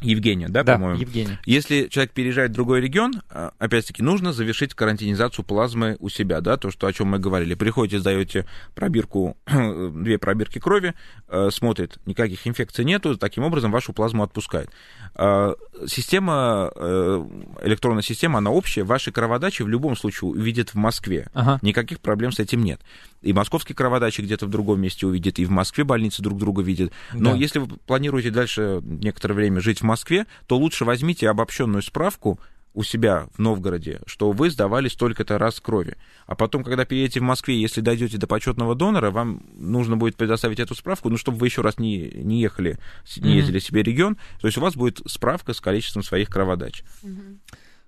S3: Евгения, да,
S1: да
S3: по-моему?
S1: Евгения.
S3: Если человек переезжает в другой регион, а, опять-таки, нужно завершить карантинизацию плазмы у себя, да, то, что, о чем мы говорили. Приходите, сдаете пробирку, две пробирки крови, э, смотрит, никаких инфекций нету, таким образом вашу плазму отпускает. А, система, э, электронная система, она общая, ваши кроводачи в любом случае увидят в Москве. Ага. Никаких проблем с этим нет. И московский кроводачи где-то в другом месте увидит, и в Москве больницы друг друга видят. Но да. если вы планируете дальше некоторое время жить в Москве, то лучше возьмите обобщенную справку у себя в Новгороде, что вы сдавали столько-то раз крови. А потом, когда приедете в Москве, если дойдете до почетного донора, вам нужно будет предоставить эту справку, ну, чтобы вы еще раз не, не ехали, не ездили mm-hmm. себе регион. То есть у вас будет справка с количеством своих кроводач.
S1: Mm-hmm.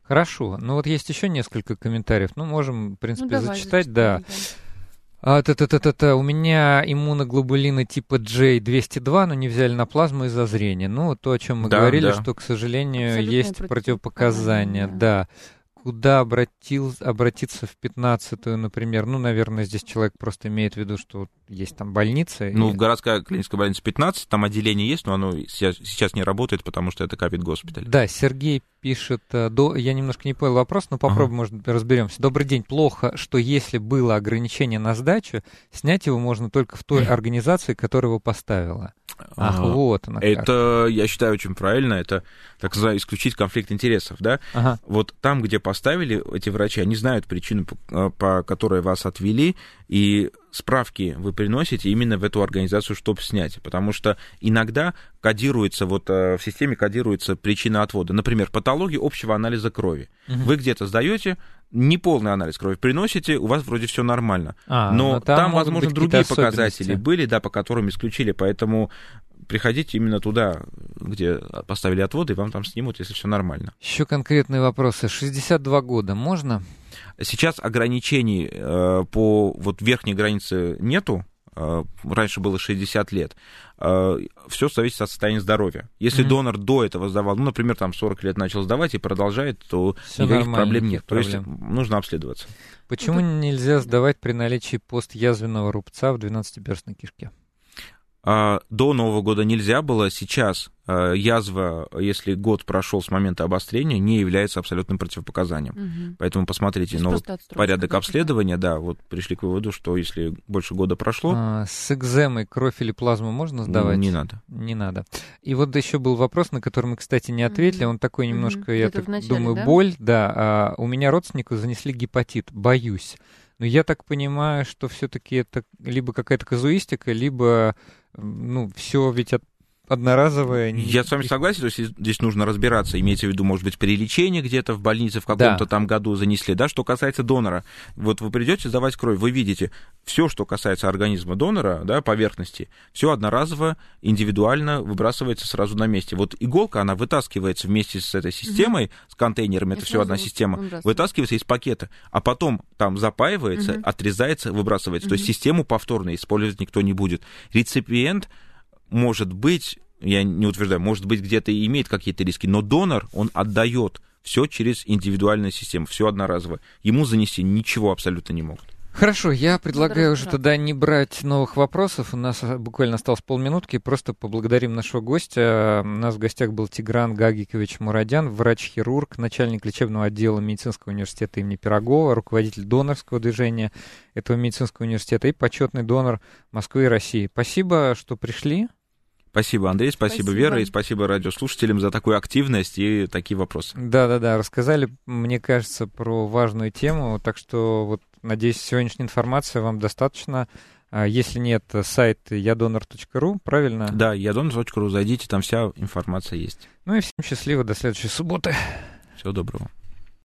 S1: Хорошо. Ну вот есть еще несколько комментариев. Ну, можем, в принципе, ну, зачитать. Да. да. А, та -та -та -та -та. У меня иммуноглобулины типа J202, но не взяли на плазму из-за зрения. Ну, то, о чем мы да, говорили, да. что, к сожалению, Абсолютное есть противопоказания. Да. да куда обратил, обратиться в 15-ю, например? Ну, наверное, здесь человек просто имеет в виду, что есть там больница.
S3: Ну, и... городская клиническая больница 15, там отделение есть, но оно сейчас, не работает, потому что это капит госпиталь.
S1: Да, Сергей пишет, э, до... я немножко не понял вопрос, но попробуем, ага. может, разберемся. Добрый день. Плохо, что если было ограничение на сдачу, снять его можно только в той организации, которая его поставила. Ах, а, вот
S3: она Это, как. я считаю, очень правильно. Это, так сказать, исключить конфликт интересов, да? Ага. Вот там, где поставили эти врачи, они знают причину, по, э, по которой вас отвели, и справки вы приносите именно в эту организацию, чтобы снять. Потому что иногда кодируется, вот э, в системе кодируется причина отвода. Например, патология общего анализа крови. Угу. Вы где-то сдаете, неполный анализ крови приносите, у вас вроде все нормально. А, но, но там, там возможно, другие показатели были, да, по которым исключили. Поэтому приходите именно туда, где поставили отводы, и вам там снимут, если все нормально.
S1: Еще конкретные вопросы. 62 года можно?
S3: Сейчас ограничений э, по вот верхней границе нету. Э, раньше было 60 лет. Э, все зависит от состояния здоровья. Если mm-hmm. донор до этого сдавал, ну, например, там 40 лет начал сдавать и продолжает, то Всё никаких проблем нет. Проблем. То есть нужно обследоваться.
S1: Почему ну, нельзя сдавать при наличии постязвенного рубца в 12-перстной кишке?
S3: А, до Нового года нельзя было, сейчас а, язва, если год прошел с момента обострения, не является абсолютным противопоказанием. Угу. Поэтому посмотрите новый порядок обследования, да, вот пришли к выводу, что если больше года прошло... А,
S1: с экземой кровь или плазму можно сдавать?
S3: Не надо.
S1: Не надо. И вот еще был вопрос, на который мы, кстати, не ответили, он такой немножко, я так начале, думаю, да? боль, да. А, у меня родственнику занесли гепатит, боюсь. Но я так понимаю, что все-таки это либо какая-то казуистика, либо ну, все ведь от одноразовое.
S3: Я с вами согласен, то есть здесь нужно разбираться, имеется в виду, может быть, при лечении где-то в больнице в каком-то да. там году занесли, да, что касается донора. Вот вы придете сдавать кровь, вы видите, все, что касается организма донора, да, поверхности, все одноразово, индивидуально выбрасывается сразу на месте. Вот иголка, она вытаскивается вместе с этой системой, угу. с контейнерами, это все одна система, вытаскивается из пакета, а потом там запаивается, угу. отрезается, выбрасывается. Угу. То есть систему повторно использовать никто не будет. Реципиент может быть, я не утверждаю, может быть, где-то и имеет какие-то риски, но донор, он отдает все через индивидуальную систему, все одноразово. Ему занести ничего абсолютно не могут.
S1: Хорошо, я предлагаю уже тогда не брать новых вопросов. У нас а, буквально осталось полминутки. Просто поблагодарим нашего гостя. У нас в гостях был Тигран Гагикович Мурадян, врач-хирург, начальник лечебного отдела медицинского университета имени Пирогова, руководитель донорского движения этого медицинского университета и почетный донор Москвы и России. Спасибо, что пришли.
S3: Спасибо, Андрей, спасибо, спасибо, Вера, и спасибо радиослушателям за такую активность и такие вопросы.
S1: Да-да-да, рассказали, мне кажется, про важную тему, так что вот, надеюсь, сегодняшняя информация вам достаточно А если нет, сайт yadonor.ru, правильно?
S3: Да, yadonor.ru, зайдите, там вся информация есть.
S1: Ну и всем счастливо, до следующей субботы.
S3: Всего доброго.